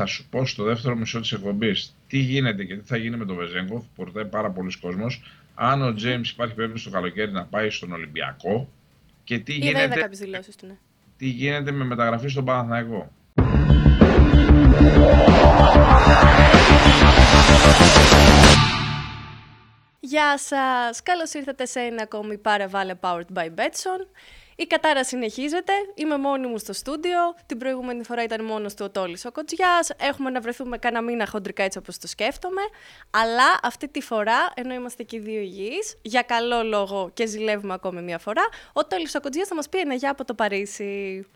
θα σου πω στο δεύτερο μισό της εκπομπής τι γίνεται και τι θα γίνει με τον Βεζέγκοφ που ρωτάει πάρα πολλοί κόσμος. Αν ο Τζέιμς υπάρχει περίπτωση το καλοκαίρι να πάει στον Ολυμπιακό και τι Είδα, γίνεται, είδα δηλώσεις του, ναι. τι γίνεται με μεταγραφή στον Παναθηναϊκό. Γεια σας! Καλώς ήρθατε σε ένα ακόμη Παραβάλε Powered by Betson. Η κατάρα συνεχίζεται, είμαι μόνη μου στο στούντιο, την προηγούμενη φορά ήταν μόνος του ο Τόλης ο Κοτζιάς, έχουμε να βρεθούμε κάνα μήνα χοντρικά έτσι όπως το σκέφτομαι, αλλά αυτή τη φορά, ενώ είμαστε και οι δύο υγιείς, για καλό λόγο και ζηλεύουμε ακόμη μία φορά, ο Τόλης ο Κοτζιάς θα μας πει ένα γεια από το Παρίσι.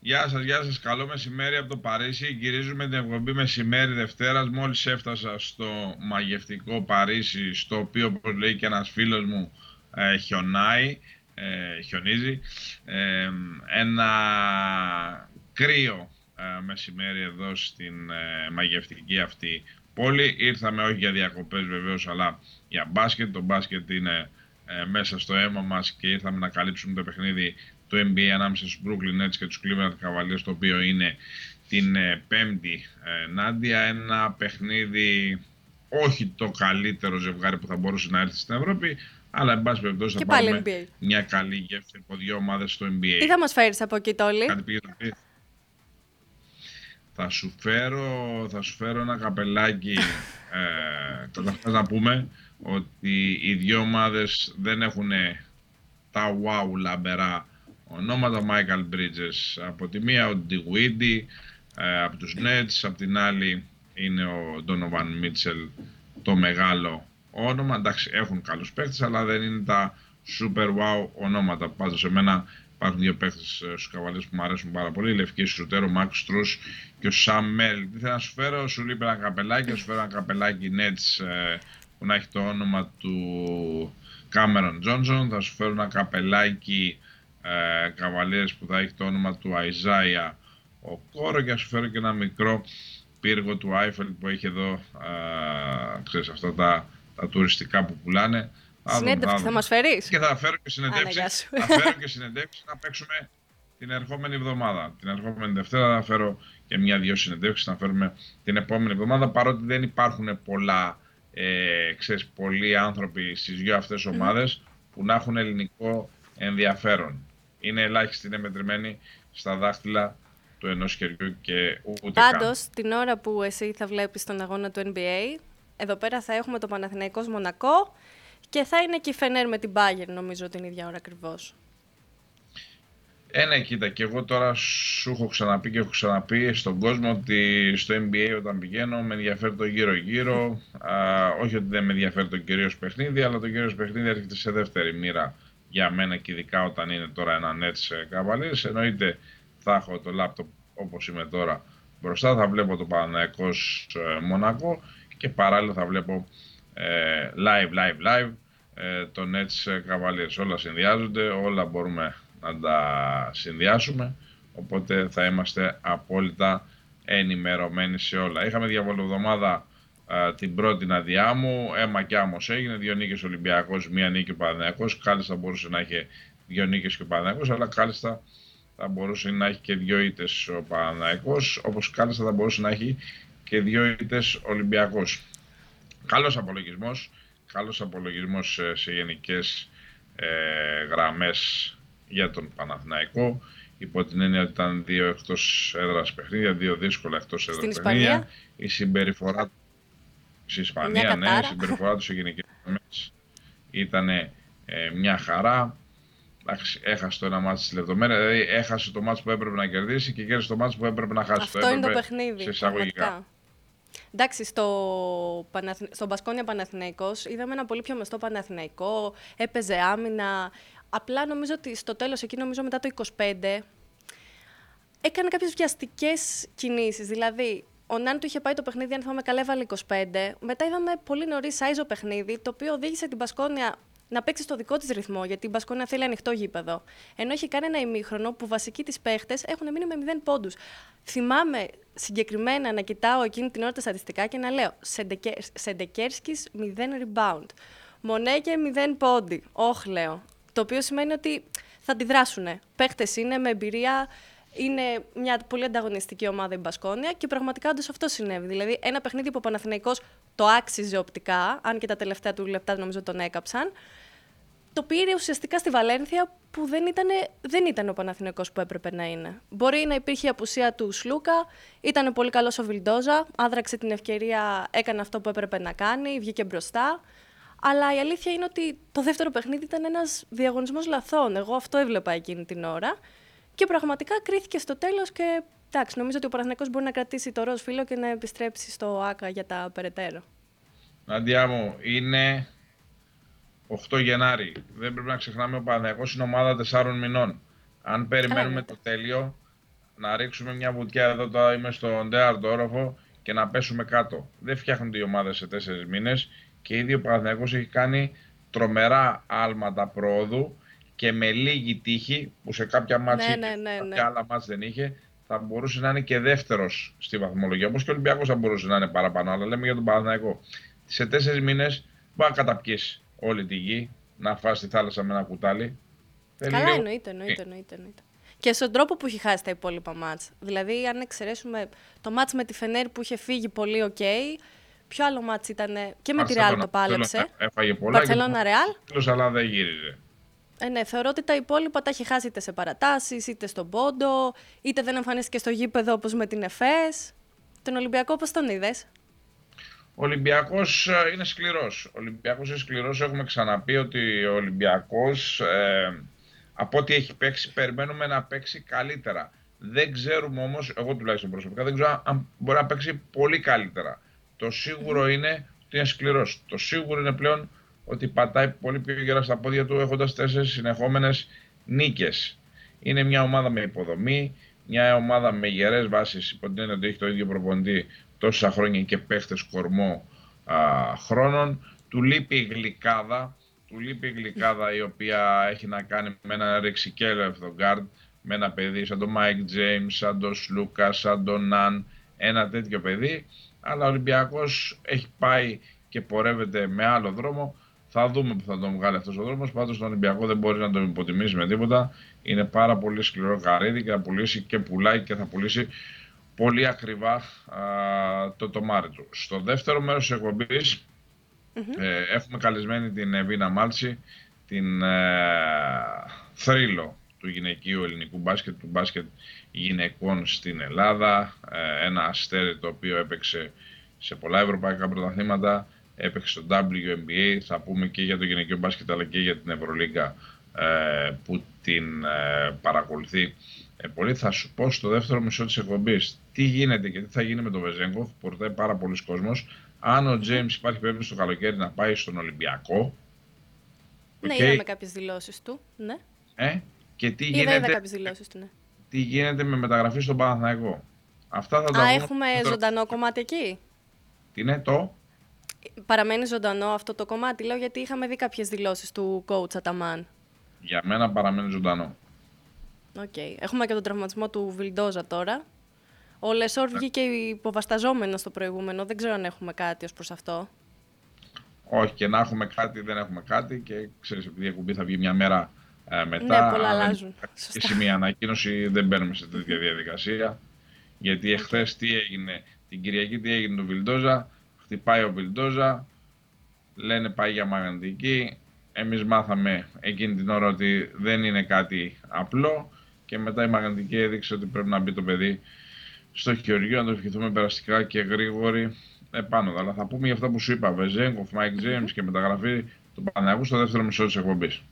Γεια σας, γεια σας. Καλό μεσημέρι από το Παρίσι. Γυρίζουμε την εκπομπή μεσημέρι Δευτέρας. Μόλις έφτασα στο μαγευτικό Παρίσι, στο οποίο, όπως λέει και ένας φίλος μου, ε, χιονάει, ε, χιονίζει. Ε, ένα κρύο ε, μεσημέρι εδώ στην ε, μαγευτική αυτή πόλη. Ήρθαμε όχι για διακοπές βεβαίως, αλλά για μπάσκετ. Το μπάσκετ είναι μέσα στο αίμα μας και ήρθαμε να καλύψουμε το παιχνίδι του NBA ανάμεσα στους Brooklyn Nets και τους Cleveland Cavaliers, το οποίο είναι την πέμπτη Νάντια. Ένα παιχνίδι όχι το καλύτερο ζευγάρι που θα μπορούσε να έρθει στην Ευρώπη, αλλά, εν πάση περιπτώσει, θα πάρουμε NBA. μια καλή γεύση από δύο ομάδες στο NBA. Τι θα μας φέρεις από εκεί, Τόλι; Κάτι πήγες να πεις. Θα σου φέρω, θα σου φέρω ένα καπελάκι. ε, να πούμε ότι οι δύο ομάδες δεν έχουν τα wow λαμπερά ονόματα. Michael Bridges από τη μία, ο Ντιγουίντι ε, από τους Nets, από την άλλη είναι ο Donovan Mitchell το μεγάλο όνομα. Εντάξει, έχουν καλούς παίχτε, αλλά δεν είναι τα super wow ονόματα. Πάντω, σε μένα υπάρχουν δύο παίχτε ε, στους καβαλές που μου αρέσουν πάρα πολύ. Η Λευκή Σουτέρο, ο Μάξ Στρού και ο Σαμ Μέλ. Τι θέλω να σου φέρω, σου λείπει ένα καπελάκι, θα σου φέρω ένα καπελάκι Nets ε, που να έχει το όνομα του Κάμερον Τζόνσον. Θα σου φέρω ένα καπελάκι ε, που θα έχει το όνομα του Αϊζάια ο Κόρο και θα σου φέρω και ένα μικρό πύργο του Άιφελ που έχει εδώ, ε, ξέρεις, αυτά τα τα τουριστικά που πουλάνε. Συνέντευξη θα μας φέρεις; Και θα φέρω και συνεντεύξεις, θα φέρω και συνεντεύξεις να παίξουμε την ερχόμενη εβδομάδα. Την ερχόμενη Δευτέρα θα φέρω και μια-δυο συνεντεύξεις να φέρουμε την επόμενη εβδομάδα παρότι δεν υπάρχουν πολλά, ε, ξέρεις, πολλοί άνθρωποι στις δυο αυτές ομάδες που να έχουν ελληνικό ενδιαφέρον. Είναι ελάχιστοι, είναι μετρημένοι στα δάχτυλα του ενός χεριού και ούτε Πάντως, την ώρα που εσύ θα βλέπεις τον αγώνα του NBA, εδώ πέρα θα έχουμε το Παναθηναϊκός Μονακό και θα είναι και η Φενέρ με την Bayern νομίζω την ίδια ώρα ακριβώς. Ε, ναι, κοίτα, και εγώ τώρα σου έχω ξαναπεί και έχω ξαναπεί στον κόσμο ότι στο NBA όταν πηγαίνω με ενδιαφέρει το γύρω-γύρω. όχι ότι δεν με ενδιαφέρει το κυρίως παιχνίδι, αλλά το κυρίως παιχνίδι έρχεται σε δεύτερη μοίρα για μένα και ειδικά όταν είναι τώρα ένα Nets Cavaliers. Εννοείται θα έχω το λάπτοπ όπως είμαι τώρα μπροστά, θα βλέπω το Παναθηναϊκός ε, Μονακό και παράλληλα θα βλέπω ε, live, live, live ε, το Nets Cavaliers. Όλα συνδυάζονται, όλα μπορούμε να τα συνδυάσουμε, οπότε θα είμαστε απόλυτα ενημερωμένοι σε όλα. Είχαμε διαβολοβδομάδα ε, την πρώτη αδειά μου, έμα και άμμος έγινε, δύο νίκες Ολυμπιακός, μία νίκη ο Παναθηναϊκός, κάλλιστα μπορούσε να έχει δύο νίκες και ο Παναθηναϊκός, αλλά κάλλιστα θα μπορούσε να έχει και δύο ήττες ο Παναθηναϊκός, όπως κάλλιστα θα μπορούσε να έχει και δύο ήττες Ολυμπιακός. Καλός απολογισμός, καλός απολογισμός σε, σε γενικές ε, γραμμές για τον Παναθηναϊκό υπό την έννοια ότι ήταν δύο εκτός έδρας παιχνίδια, δύο δύσκολα εκτός έδρας παιχνίδια. Η συμπεριφορά στην Ισπανία, ναι, η συμπεριφορά τους σε γενικές γραμμές ήταν ε, μια χαρά. έχασε το ένα μάτι στη λεπτομέρεια, δηλαδή έχασε το μάτι που έπρεπε να κερδίσει και κέρδισε το μάτι που έπρεπε να χάσει. Αυτό το είναι το παιχνίδι. Σε εισαγωγικά. Εντάξει, στο, στο Μπασκόνια Παναθηναϊκός είδαμε ένα πολύ πιο μεστό Παναθηναϊκό, έπαιζε άμυνα. Απλά νομίζω ότι στο τέλος, εκεί νομίζω μετά το 25, έκανε κάποιες βιαστικές κινήσεις. Δηλαδή, ο Νάν του είχε πάει το παιχνίδι, αν θυμάμαι καλά, έβαλε 25. Μετά είδαμε πολύ νωρίς άιζο παιχνίδι, το οποίο οδήγησε την Μπασκόνια να παίξει στο δικό της ρυθμό, γιατί η Μπασκόνια θέλει ανοιχτό γήπεδο. Ενώ έχει κάνει ένα ημίχρονο που βασικοί της παίχτες έχουν μείνει με 0 πόντους. Θυμάμαι συγκεκριμένα να κοιτάω εκείνη την ώρα τα στατιστικά και να λέω Σεντεκέρσκης 0 rebound. Μονέκε 0 πόντι. Όχι, λέω. Το οποίο σημαίνει ότι θα αντιδράσουν. Παίχτες είναι με εμπειρία Είναι μια πολύ ανταγωνιστική ομάδα η Μπασκόνια και πραγματικά όντως αυτό συνέβη. Δηλαδή, ένα παιχνίδι που ο Παναθηναϊκός το άξιζε οπτικά, αν και τα τελευταία του λεπτά νομίζω τον έκαψαν, το πήρε ουσιαστικά στη Βαλένθια που δεν ήταν, δεν ήταν ο Παναθηναϊκός που έπρεπε να είναι. Μπορεί να υπήρχε η απουσία του Σλούκα, ήταν πολύ καλός ο Βιλντόζα, άδραξε την ευκαιρία, έκανε αυτό που έπρεπε να κάνει, βγήκε μπροστά. Αλλά η αλήθεια είναι ότι το δεύτερο παιχνίδι ήταν ένας διαγωνισμός λαθών. Εγώ αυτό έβλεπα εκείνη την ώρα. Και πραγματικά κρίθηκε στο τέλος και εντάξει, νομίζω ότι ο Παναθηναϊκός μπορεί να κρατήσει το ροζ φύλλο και να επιστρέψει στο ΆΚΑ για τα περαιτέρω. Αντιά μου, είναι 8 Γενάρη. Δεν πρέπει να ξεχνάμε ο Παναθηναϊκός είναι ομάδα 4 μηνών. Αν περιμένουμε το τέλειο, να ρίξουμε μια βουτιά εδώ τώρα είμαι στον τέταρτο όροφο και να πέσουμε κάτω. Δεν φτιάχνονται οι ομάδες σε 4 μήνες και ήδη ο Παναθηναϊκός έχει κάνει τρομερά άλματα πρόοδου και με λίγη τύχη που σε κάποια μάτια ναι, ναι, ναι, και άλλα μάτς δεν είχε θα μπορούσε να είναι και δεύτερος στη βαθμολογία. Όπως και ο Ολυμπιακός θα μπορούσε να είναι παραπάνω. Αλλά λέμε για τον Παναθηναϊκό. Σε τέσσερις μήνες μπορεί να καταπιεί όλη τη γη, να φας τη θάλασσα με ένα κουτάλι. Καλά, λίγο... εννοείται, εννοείται, εννοείται, εννοείται. Και στον τρόπο που έχει χάσει τα υπόλοιπα μάτς. Δηλαδή, αν εξαιρέσουμε το ματς με τη Φενέρ που είχε φύγει πολύ οκ, ποιο άλλο ματς ήταν και με τη Ρεάλ το πάλεψε. Έφαγε πολλά Μπαρσελόνα Ρεάλ. αλλά δεν γύριζε. Ε, ναι, θεωρώ ότι τα υπόλοιπα τα έχει χάσει είτε σε παρατάσεις, είτε στον πόντο, είτε δεν εμφανίστηκε στο γήπεδο όπως με την ΕΦΕΣ. Τον Ολυμπιακό πώς τον είδες; Ο Ολυμπιακός ε, είναι σκληρός. Ο Ολυμπιακός είναι σκληρός. Έχουμε ξαναπεί ότι ο Ολυμπιακός ε, από ό,τι έχει παίξει περιμένουμε να παίξει καλύτερα. Δεν ξέρουμε όμως, εγώ τουλάχιστον προσωπικά, δεν ξέρω αν μπορεί να παίξει πολύ καλύτερα. Το σίγουρο είναι ότι είναι σκληρός. Το σίγουρο είναι πλέον ότι πατάει πολύ πιο γερά στα πόδια του έχοντας τέσσερις συνεχόμενες νίκες. Είναι μια ομάδα με υποδομή, μια ομάδα με γερές βάσεις, υπό την ότι έχει το ίδιο προπονητή τόσα χρόνια και παίχτες κορμό α, χρόνων. Του λείπει η γλυκάδα, του λείπει η γλυκάδα η οποία έχει να κάνει με ένα ρηξικέλευθο γκάρντ, με ένα παιδί σαν τον Μάικ Τζέιμς, σαν τον Σλούκα, σαν τον Ναν, ένα τέτοιο παιδί. Αλλά ο Ολυμπιακός έχει πάει και πορεύεται με άλλο δρόμο. Θα δούμε που θα τον βγάλει αυτός ο δρόμος. Πάντως τον Ολυμπιακό δεν μπορείς να τον υποτιμήσεις με τίποτα. Είναι πάρα πολύ σκληρό καρύδι και θα πουλήσει και πουλάει και θα πουλήσει πολύ ακριβά α, το τομάρι του. Στο δεύτερο μέρος της εκπομπής ε, έχουμε καλεσμένη την Εβίνα Μάλτσι, την ε, θρύλο του γυναικείου ελληνικού μπάσκετ, του μπάσκετ γυναικών στην Ελλάδα, ε, ένα αστέρι το οποίο έπαιξε σε πολλά ευρωπαϊκά πρωταθλήματα, έπαιξε στο WNBA, θα πούμε και για το γυναικείο μπάσκετ αλλά και για την Ευρωλίγκα ε, που την ε, παρακολουθεί ε, πολύ. Θα σου πω στο δεύτερο μισό της εκπομπής τι γίνεται και τι θα γίνει με τον Βεζέγκοφ που ρωτάει πάρα πολλοί κόσμος. Αν ο Τζέιμς υπάρχει περίπτωση το καλοκαίρι να πάει στον Ολυμπιακό. Ναι, okay. είδαμε κάποιες δηλώσεις του. Ναι. Ε, και τι είδα, γίνεται, είδα κάποιες δηλώσεις του, ναι. τι γίνεται με μεταγραφή στον Παναθηναϊκό; Αυτά θα τα Α, έχουμε ζωντανό κομμάτι εκεί; Τι είναι το; Παραμένει ζωντανό αυτό το κομμάτι, λέω, γιατί είχαμε δει κάποιες δηλώσεις του coach Αταμάν. Για μένα παραμένει ζωντανό. Okay. Έχουμε και τον τραυματισμό του Βιλντόζα τώρα. Ο Λεσόρ ναι. βγήκε υποβασταζόμενος στο προηγούμενο. Δεν ξέρω αν έχουμε κάτι ως προς αυτό. Όχι, και να έχουμε κάτι, δεν έχουμε κάτι. Και ξέρεις, επειδή η εκπομπή θα βγει μια μέρα ε, μετά. Ναι, πολλά αλλάζουν. Και σε μια ανακοίνωση δεν μπαίνουμε σε τέτοια διαδικασία. Γιατί εχθές τι έγινε, την Κυριακή τι έγινε το Βιλντόζα. Χτυπάει ο Βιλντόζα. Λένε πάει για μαγνητική. Εμείς μάθαμε εκείνη την ώρα ότι δεν είναι κάτι απλό και μετά η μαγνητική έδειξε ότι πρέπει να μπει το παιδί στο χειρουργείο, να το ευχηθούμε περαστικά και γρήγορη επάνοδο. Αλλά θα πούμε για αυτά που σου είπα, Βεζένκοφ, Μάικ Τζέιμς και μεταγραφή του Παναγού στο δεύτερο μισό της εκπομπής.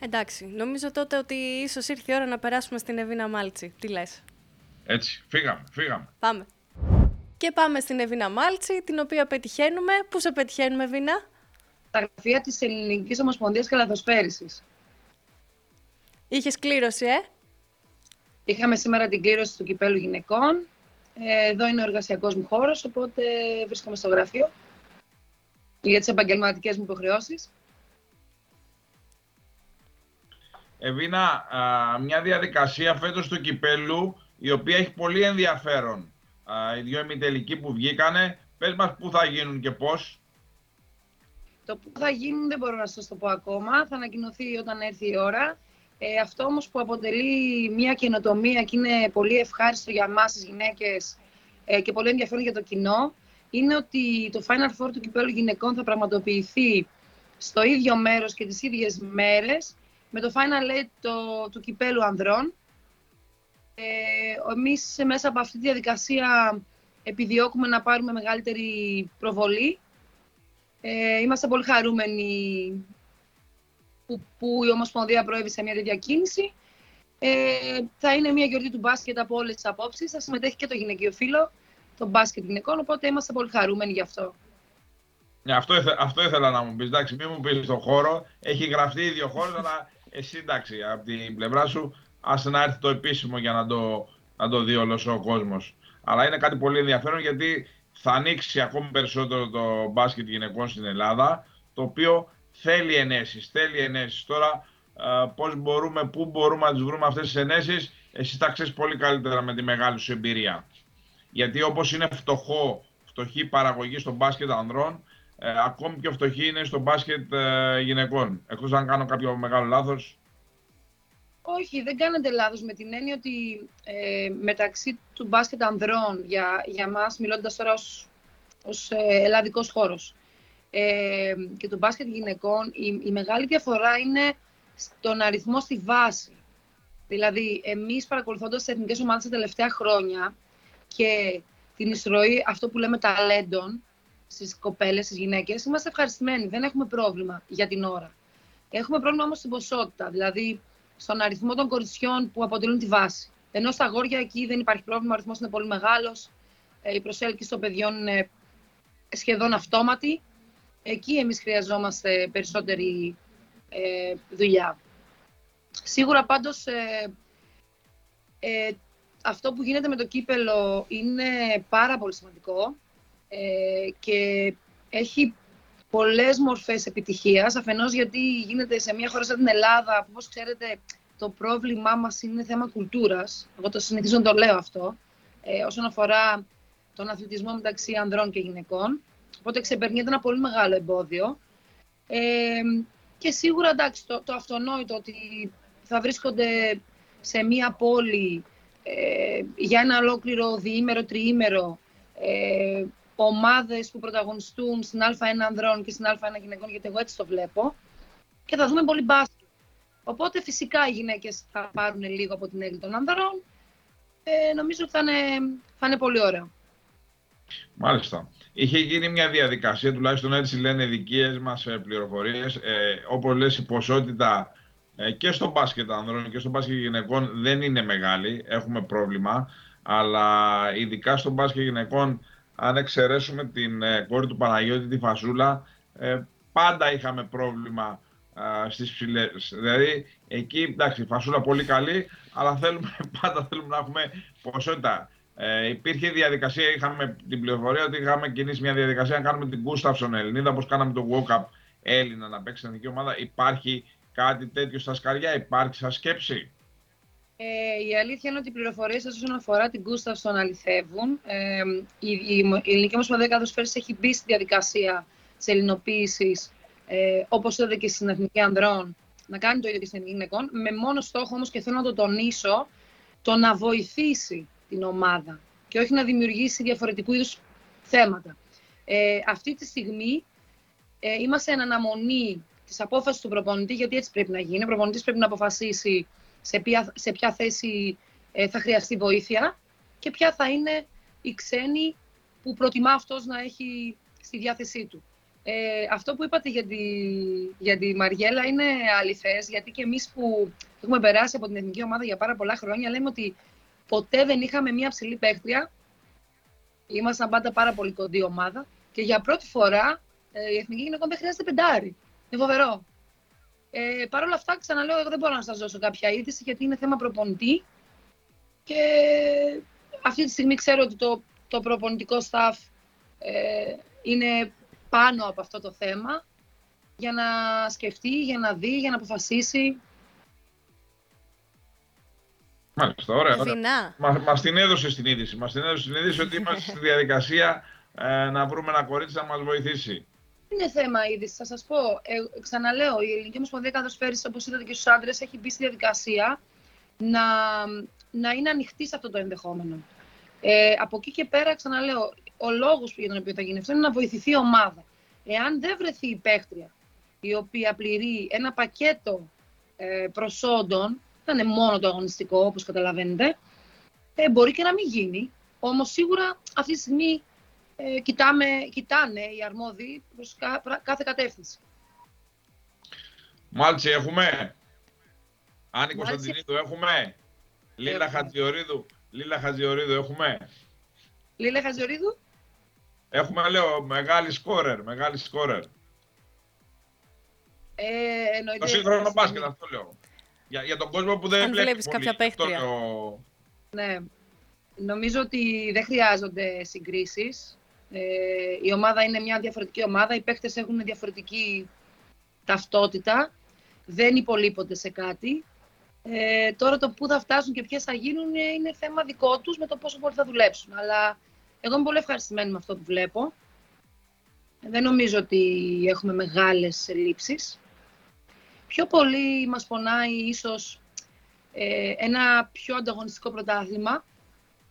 Εντάξει, νομίζω τότε ότι ίσως ήρθε η ώρα να περάσουμε στην Εβίνα Μάλτσι. Τι λες; Έτσι, φύγαμε, φύγαμε. Πάμε. Και πάμε στην Εβίνα Μάλτσι, την οποία πετυχαίνουμε. Πού σε πετυχαίνουμε, Εβίνα; Στα γραφεία της Ελληνικής Ομοσπονδίας Καλαθοσφαίρισης. Είχες κλήρωση, ε; Είχαμε σήμερα την κλήρωση του κυπέλου γυναικών. Ε, εδώ είναι ο εργασιακός μου χώρος, οπότε βρίσκομαι στο γραφείο για τις επαγγελματικές μου υποχρεώσεις. Εβίνα, μια διαδικασία φέτος του κυπέλου η οποία έχει πολύ ενδιαφέρον. Οι δυο ημιτελικοί που βγήκανε, πες μας πού θα γίνουν και πώς. Το που θα γίνουν δεν μπορώ να σας το πω ακόμα. Θα ανακοινωθεί όταν έρθει η ώρα. Ε, αυτό όμως που αποτελεί μια καινοτομία και είναι πολύ ευχάριστο για εμάς τις γυναίκες ε, και πολύ ενδιαφέρον για το κοινό, είναι ότι το Final Four του κυπέλου γυναικών θα πραγματοποιηθεί στο ίδιο μέρος και τις ίδιες μέρες με το Final Eight το, του κυπέλου ανδρών. Ε, εμείς μέσα από αυτή τη διαδικασία επιδιώκουμε να πάρουμε μεγαλύτερη προβολή. Ε, είμαστε πολύ χαρούμενοι που, που η Ομοσπονδία προέβησε μια τέτοια κίνηση. Ε, θα είναι μια γιορτή του μπάσκετ από όλες τις απόψεις. Θα συμμετέχει και το γυναικείο φύλλο, το μπάσκετ γυναικών, οπότε είμαστε πολύ χαρούμενοι γι' αυτό. Ναι, αυτό, αυτό ήθελα να μου πεις. Εντάξει, μην μου πεις στον χώρο. Έχει γραφτεί ήδη ο χώρος, αλλά εσύ εντάξει, από την πλευρά σου, άσε να έρθει το επίσημο για να το, να το δει όλος ο κόσμος. Αλλά είναι κάτι πολύ ενδιαφέρον γιατί θα ανοίξει ακόμη περισσότερο το μπάσκετ γυναικών στην Ελλάδα, το οποίο θέλει ενέσεις. Θέλει ενέσεις. Τώρα, πώς μπορούμε, πού μπορούμε να τις βρούμε αυτές τις ενέσεις, εσύ τα ξέρεις πολύ καλύτερα με τη μεγάλη σου εμπειρία. Γιατί όπως είναι φτωχό, φτωχή παραγωγή στο μπάσκετ ανδρών, ε, ακόμη πιο φτωχή είναι στο μπάσκετ ε, γυναικών. Εκτός αν κάνω κάποιο μεγάλο λάθος. Όχι, δεν κάνετε λάθος με την έννοια ότι ε, μεταξύ του μπάσκετ ανδρών, για, για μας μιλώντας τώρα ως, ως ε, ελλαδικός χώρος, ε, και του μπάσκετ γυναικών, η, η μεγάλη διαφορά είναι στον αριθμό στη βάση. Δηλαδή, εμείς παρακολουθώντας τις εθνικές ομάδες τα τελευταία χρόνια και την εισρωή, αυτό που λέμε ταλέντων, στις κοπέλες, στις γυναίκες, είμαστε ευχαριστημένοι. Δεν έχουμε πρόβλημα για την ώρα. Έχουμε πρόβλημα όμως στην ποσότητα, δηλαδή στον αριθμό των κοριτσιών που αποτελούν τη βάση. Ενώ στα αγόρια εκεί δεν υπάρχει πρόβλημα, ο αριθμός είναι πολύ μεγάλος. Ε, η προσέλκυση των παιδιών είναι σχεδόν αυτόματη. Εκεί εμείς χρειαζόμαστε περισσότερη ε, δουλειά. Σίγουρα πάντως ε, ε, αυτό που γίνεται με το κύπελο είναι πάρα πολύ σημαντικό ε, και έχει πολλές μορφές επιτυχίας, αφενός γιατί γίνεται σε μια χώρα σαν την Ελλάδα, που όπως ξέρετε το πρόβλημά μας είναι θέμα κουλτούρας, εγώ το συνηθίζω να το λέω αυτό, ε, όσον αφορά τον αθλητισμό μεταξύ ανδρών και γυναικών, οπότε ξεπερνιέται ένα πολύ μεγάλο εμπόδιο. Ε, και σίγουρα, εντάξει, το, το αυτονόητο ότι θα βρίσκονται σε μία πόλη ε, για ένα ολόκληρο διήμερο, τριήμερο, ε, ομάδες που πρωταγωνιστούν στην Α1 ανδρών και στην Α1 γυναικών, γιατί εγώ έτσι το βλέπω. Και θα δούμε πολύ μπάσκετ. Οπότε φυσικά οι γυναίκες θα πάρουν λίγο από την έγκριση των ανδρών. Ε, νομίζω ότι θα είναι, θα είναι πολύ ωραίο. Μάλιστα. Είχε γίνει μια διαδικασία, τουλάχιστον έτσι λένε οι δικέ μας ε, πληροφορίες. Ε, Όπως λες, η ποσότητα ε, και στο μπάσκετ ανδρών και στο μπάσκετ γυναικών δεν είναι μεγάλη. Έχουμε πρόβλημα. Αλλά ειδικά στο μπάσκετ γυναικών αν εξαιρέσουμε την ε, κόρη του Παναγιώτη, τη Φασούλα, ε, πάντα είχαμε πρόβλημα ε, στις ψηλές. Δηλαδή, εκεί, εντάξει, η Φασούλα πολύ καλή, αλλά θέλουμε, πάντα θέλουμε να έχουμε ποσότητα. Ε, υπήρχε διαδικασία, είχαμε την πληροφορία ότι είχαμε κινήσει μια διαδικασία να κάνουμε την Γκούσταυσον Ελληνίδα, όπως κάναμε το Walk Up Έλληνα να παίξει στην εθνική ομάδα. Υπάρχει κάτι τέτοιο στα σκαριά, υπάρχει σαν σκέψη; Ε, η αλήθεια είναι ότι οι πληροφορίες σας όσον αφορά την Κούσταυσον αληθεύουν. Ε, η, η, η Ελληνική Ομοσπονδία κάθε έχει μπει στη διαδικασία της ελληνοποίησης, ε, όπως είδατε και στην Εθνική Ανδρών, να κάνει το ίδιο και στην Εθνική Γυναικών, με μόνο στόχο όμως και θέλω να το τονίσω, το να βοηθήσει την ομάδα και όχι να δημιουργήσει διαφορετικού είδους θέματα. Ε, αυτή τη στιγμή ε, είμαστε εν αναμονή της απόφασης του προπονητή, γιατί έτσι πρέπει να γίνει. Ο προπονητής πρέπει να αποφασίσει σε ποια, σε ποια θέση ε, θα χρειαστεί βοήθεια και ποια θα είναι η ξένη που προτιμά αυτός να έχει στη διάθεσή του. Ε, αυτό που είπατε για τη, για τη Μαριέλα είναι αληθές, γιατί και εμείς που έχουμε περάσει από την εθνική ομάδα για πάρα πολλά χρόνια, λέμε ότι ποτέ δεν είχαμε μία ψηλή παίχτρια. Ήμασταν πάντα πάρα πολύ κοντή ομάδα και για πρώτη φορά ε, η εθνική γυναικών δεν χρειάζεται πεντάρι. Είναι φοβερό. Ε, Παρ' όλα αυτά, ξαναλέω, εγώ δεν μπορώ να σας δώσω κάποια είδηση, γιατί είναι θέμα προπονητή. Και αυτή τη στιγμή ξέρω ότι το, το προπονητικό staff ε, είναι πάνω από αυτό το θέμα για να σκεφτεί, για να δει, για να αποφασίσει. Μάλιστα, ωραία. ωραία. Μα, μας την έδωσε στην είδηση. Μας την έδωσε στην είδηση ότι είμαστε στη διαδικασία ε, να βρούμε ένα κορίτσι να μας βοηθήσει. είναι θέμα είδηση. Θα σας πω, ε, ξαναλέω, η Ελληνική Ομοσπονδία Καθοσφαίρηση, όπως είδατε και στους άντρες, έχει μπει στη διαδικασία να, να είναι ανοιχτή σε αυτό το ενδεχόμενο. Ε, από εκεί και πέρα, ξαναλέω, ο λόγος για τον οποίο θα γίνει αυτό είναι να βοηθηθεί η ομάδα. Εάν δεν βρεθεί η παίχτρια η οποία πληρεί ένα πακέτο ε, προσόντων, δεν είναι μόνο το αγωνιστικό, όπως καταλαβαίνετε, ε, μπορεί και να μην γίνει. Όμως σίγουρα αυτή τη στιγμή ε, κοιτάμε, κοιτάνε οι αρμόδιοι προς κάθε κατεύθυνση. Μάλτσι έχουμε. Άννη Κωνσταντινίδου έχουμε. Λίλα Χατζιορίδου. Λίλα Χατζιορίδου έχουμε. Λίλα Χατζιορίδου. Έχουμε, λέω, μεγάλη σκόρερ. Μεγάλη σκόρερ. Ε, το σύγχρονο μπάσκετ, αυτό λέω. Για, για τον κόσμο που δεν Αν βλέπει κάποια παίχτρια. Ναι. Νομίζω ότι δεν χρειάζονται συγκρίσεις. Ε, η ομάδα είναι μια διαφορετική ομάδα. Οι παίχτες έχουν διαφορετική ταυτότητα. Δεν υπολείπονται σε κάτι. Ε, τώρα το πού θα φτάσουν και ποιες θα γίνουν είναι θέμα δικό τους με το πόσο πολύ θα δουλέψουν. Αλλά εγώ είμαι πολύ ευχαριστημένη με αυτό που βλέπω. Δεν νομίζω ότι έχουμε μεγάλες ελλείψεις. Πιο πολύ μας πονάει ίσως ε, ένα πιο ανταγωνιστικό πρωτάθλημα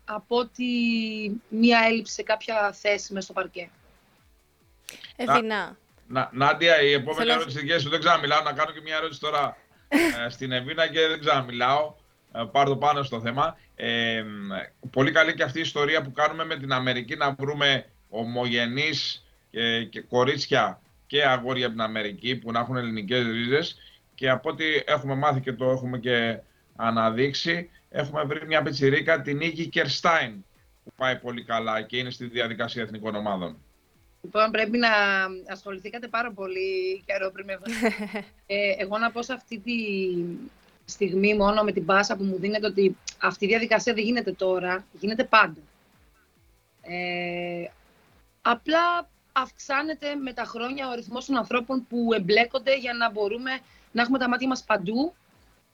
από ότι μία έλλειψη σε κάποια θέση μέσα στο παρκέ. Ευθυνά. Να, Νάντια, η επόμενη Θέλω... ερώτηση δική σου δεν ξαναμιλάω. Να κάνω και μία ερώτηση τώρα ε, στην Εβίνα και δεν ξαναμιλάω. Ε, πάρω το πάνω στο θέμα. Ε, πολύ καλή και αυτή η ιστορία που κάνουμε με την Αμερική να βρούμε ομογενείς και, και κορίτσια και αγόρια από την Αμερική που να έχουν ελληνικές ρίζες και από ό,τι έχουμε μάθει και το έχουμε και αναδείξει, έχουμε βρει μια πιτσιρίκα, την Νίκη Κερστάιν, που πάει πολύ καλά και είναι στη διαδικασία εθνικών ομάδων. Λοιπόν, πρέπει να ασχοληθήκατε πάρα πολύ καιρό πριν με ε, Εγώ να πω σε αυτή τη στιγμή μόνο με την πάσα που μου δίνεται ότι αυτή η διαδικασία δεν γίνεται τώρα, γίνεται πάντα. Ε, απλά αυξάνεται με τα χρόνια ο αριθμός των ανθρώπων που εμπλέκονται για να μπορούμε να έχουμε τα μάτια μας παντού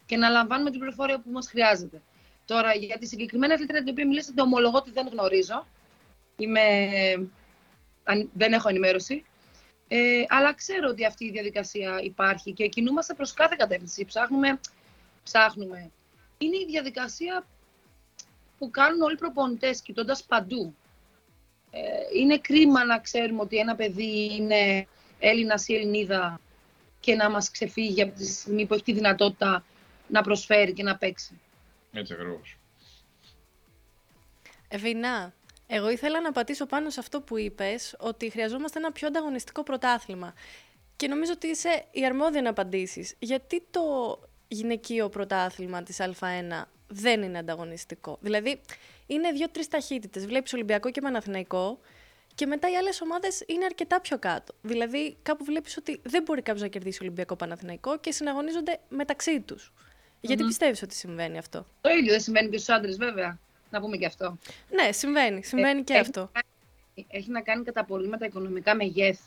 και να λαμβάνουμε την πληροφορία που μας χρειάζεται. Τώρα, για τη συγκεκριμένη αθλήτρια την οποία μιλήσατε, ομολογώ ότι δεν γνωρίζω. Είμαι... Δεν έχω ενημέρωση. Ε, αλλά ξέρω ότι αυτή η διαδικασία υπάρχει και κινούμαστε προς κάθε κατεύθυνση. Ψάχνουμε, ψάχνουμε. Είναι η διαδικασία που κάνουν όλοι οι προπονητές, κοιτώντας παντού. Ε, είναι κρίμα να ξέρουμε ότι ένα παιδί είναι Έλληνας ή Ελληνίδα και να μας ξεφύγει από τη στιγμή που έχει τη δυνατότητα να προσφέρει και να παίξει. Έτσι ακριβώς. Ευηνά, εγώ ήθελα να πατήσω πάνω σε αυτό που είπες, ότι χρειαζόμαστε ένα πιο ανταγωνιστικό πρωτάθλημα. Και νομίζω ότι είσαι η αρμόδια να απαντήσεις. Γιατί το γυναικείο πρωτάθλημα της Α1 δεν είναι ανταγωνιστικό. Δηλαδή, είναι δύο-τρεις ταχύτητες. Βλέπεις Ολυμπιακό και Παναθηναϊκό και μετά οι άλλες ομάδες είναι αρκετά πιο κάτω. Δηλαδή, κάπου βλέπεις ότι δεν μπορεί κάποιος να κερδίσει Ολυμπιακό Παναθηναϊκό και συναγωνίζονται μεταξύ τους. Γιατί πιστεύεις ότι συμβαίνει αυτό; Το ίδιο δεν συμβαίνει και στους άντρες, βέβαια. Να πούμε και αυτό. Ναι, συμβαίνει. Συμβαίνει ε, και έχει αυτό. Να, έχει να κάνει κατά πολύ με τα οικονομικά μεγέθη.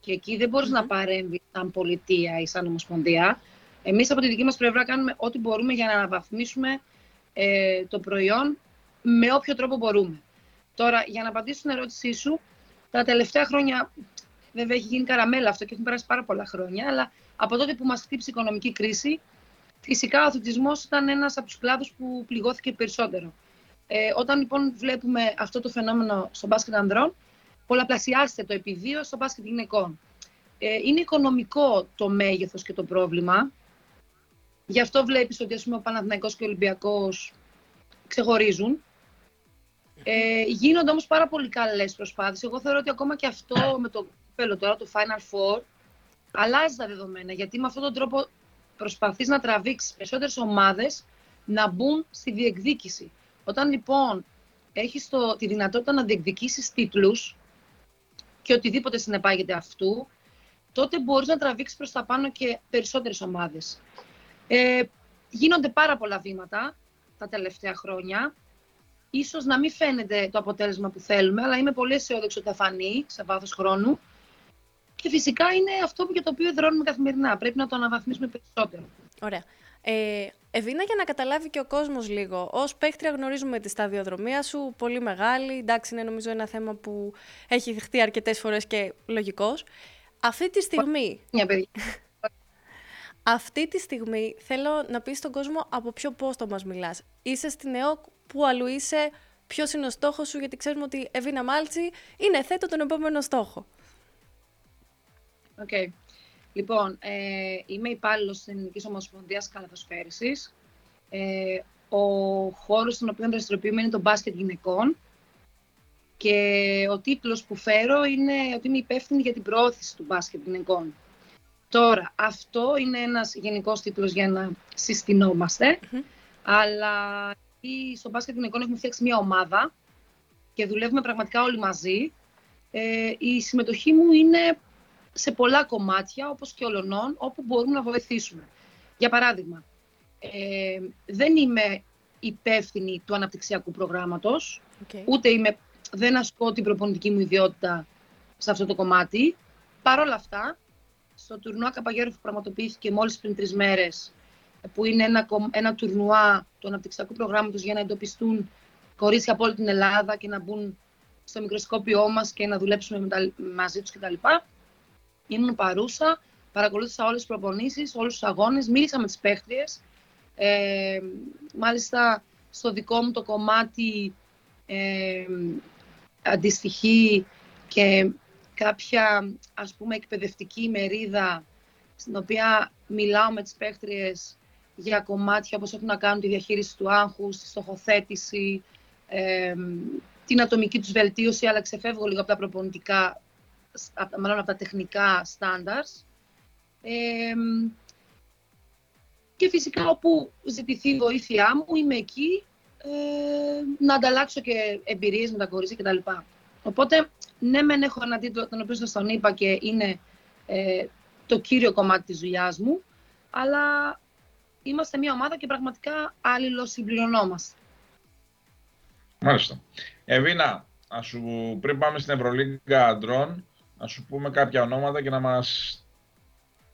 Και εκεί δεν μπορείς να παρέμβεις σαν πολιτεία ή σαν ομοσπονδία. Εμείς από τη δική μας πλευρά κάνουμε ό,τι μπορούμε για να αναβαθμίσουμε ε, το προϊόν με όποιο τρόπο μπορούμε. Τώρα, για να απαντήσω στην ερώτησή σου, τα τελευταία χρόνια, βέβαια έχει γίνει καραμέλα αυτό και έχουν περάσει πάρα πολλά χρόνια, αλλά από τότε που μας χτύπησε η οικονομική κρίση, φυσικά ο αθλητισμός ήταν ένας από τους κλάδους που πληγώθηκε περισσότερο. Ε, όταν λοιπόν βλέπουμε αυτό το φαινόμενο στο μπάσκετ ανδρών, πολλαπλασιάζεται το επιδείο στο μπάσκετ γυναικών. Ε, είναι οικονομικό το μέγεθος και το πρόβλημα. Γι' αυτό βλέπεις ότι ας πούμε, ο Παναθηναϊκός και ο Ολυμπιακός ξεχωρίζουν. Ε, γίνονται όμως πάρα πολύ καλές προσπάθειες. Εγώ θεωρώ ότι ακόμα και αυτό με το κύπελο τώρα, το Final Four, αλλάζει τα δεδομένα. Γιατί με αυτόν τον τρόπο προσπαθείς να τραβήξεις περισσότερες ομάδες να μπουν στη διεκδίκηση. Όταν λοιπόν έχεις το, τη δυνατότητα να διεκδικήσεις τίτλους και οτιδήποτε συνεπάγεται αυτού, τότε μπορείς να τραβήξεις προς τα πάνω και περισσότερες ομάδες. Ε, γίνονται πάρα πολλά βήματα τα τελευταία χρόνια. Ίσως να μην φαίνεται το αποτέλεσμα που θέλουμε, αλλά είμαι πολύ αισιόδοξη ότι θα φανεί σε βάθος χρόνου. Και φυσικά είναι αυτό για το οποίο δρώνουμε καθημερινά. Πρέπει να το αναβαθμίσουμε περισσότερο. Ωραία. Ε, Ευίνα, για να καταλάβει και ο κόσμος λίγο, ως παίχτρια γνωρίζουμε τη σταδιοδρομία σου, πολύ μεγάλη, εντάξει είναι νομίζω ένα θέμα που έχει δεχτεί αρκετές φορές και λογικός. Αυτή τη στιγμή... Μια παιδιά. Αυτή τη στιγμή θέλω να πεις στον κόσμο από ποιο πόστο μας μιλάς. Είσαι στην ΕΟΚ, που αλλού είσαι, ποιος είναι ο στόχος σου, γιατί ξέρουμε ότι Εβίνα Μάλτσι είναι θέτω τον επόμενο στόχο. OK. Okay. Λοιπόν, ε, είμαι υπάλληλος της Ελληνικής Ομοσπονδίας Καλαθοσφαίρισης. Ε, ο χώρος στον οποίο δραστηριοποιούμαι είναι το μπάσκετ γυναικών. Και ο τίτλος που φέρω είναι ότι είμαι υπεύθυνη για την προώθηση του μπάσκετ γυναικών. Τώρα, αυτό είναι ένας γενικός τίτλος για να συστηνόμαστε αλλά στο μπάσκετ γυναικών έχουμε φτιάξει μια ομάδα και δουλεύουμε πραγματικά όλοι μαζί. Ε, η συμμετοχή μου είναι σε πολλά κομμάτια, όπως και ολονών, όπου μπορούμε να βοηθήσουμε. Για παράδειγμα, ε, δεν είμαι υπεύθυνη του αναπτυξιακού προγράμματος, ούτε είμαι, δεν ασκώ την προπονητική μου ιδιότητα σε αυτό το κομμάτι. Παρ' όλα αυτά, στο τουρνουά Καπαγέρου που πραγματοποιήθηκε μόλις πριν τρεις μέρες, που είναι ένα, ένα τουρνουά του αναπτυξιακού προγράμματος για να εντοπιστούν κορίτσια από όλη την Ελλάδα και να μπουν στο μικροσκόπιό μας και να δουλέψουμε μαζί τους κτλ. Ήμουν παρούσα, παρακολούθησα όλες τις προπονήσεις, όλους τους αγώνες, μίλησα με τις παίχτριες. Ε, μάλιστα, στο δικό μου το κομμάτι ε, αντιστοιχεί και κάποια, ας πούμε, εκπαιδευτική μερίδα στην οποία μιλάω με τις παίχτριες για κομμάτια όπως έχουν να κάνουν τη διαχείριση του άγχους, τη στοχοθέτηση, ε, την ατομική τους βελτίωση, αλλά ξεφεύγω λίγο από τα προπονητικά μάλλον από τα τεχνικά standards. και φυσικά όπου ζητηθεί η βοήθειά μου, είμαι εκεί ε, να ανταλλάξω και εμπειρίες με τα κορίτσια κτλ. Οπότε, ναι, μεν έχω ένα τίτλο, τον οποίο σας τον είπα και είναι ε, το κύριο κομμάτι της δουλειάς μου, αλλά είμαστε μια ομάδα και πραγματικά αλληλοσυμπληρωνόμαστε. Μάλιστα. Εβίνα, σου, πριν πάμε στην Ευρωλίγκα Αντρών, να σου πούμε κάποια ονόματα και να μας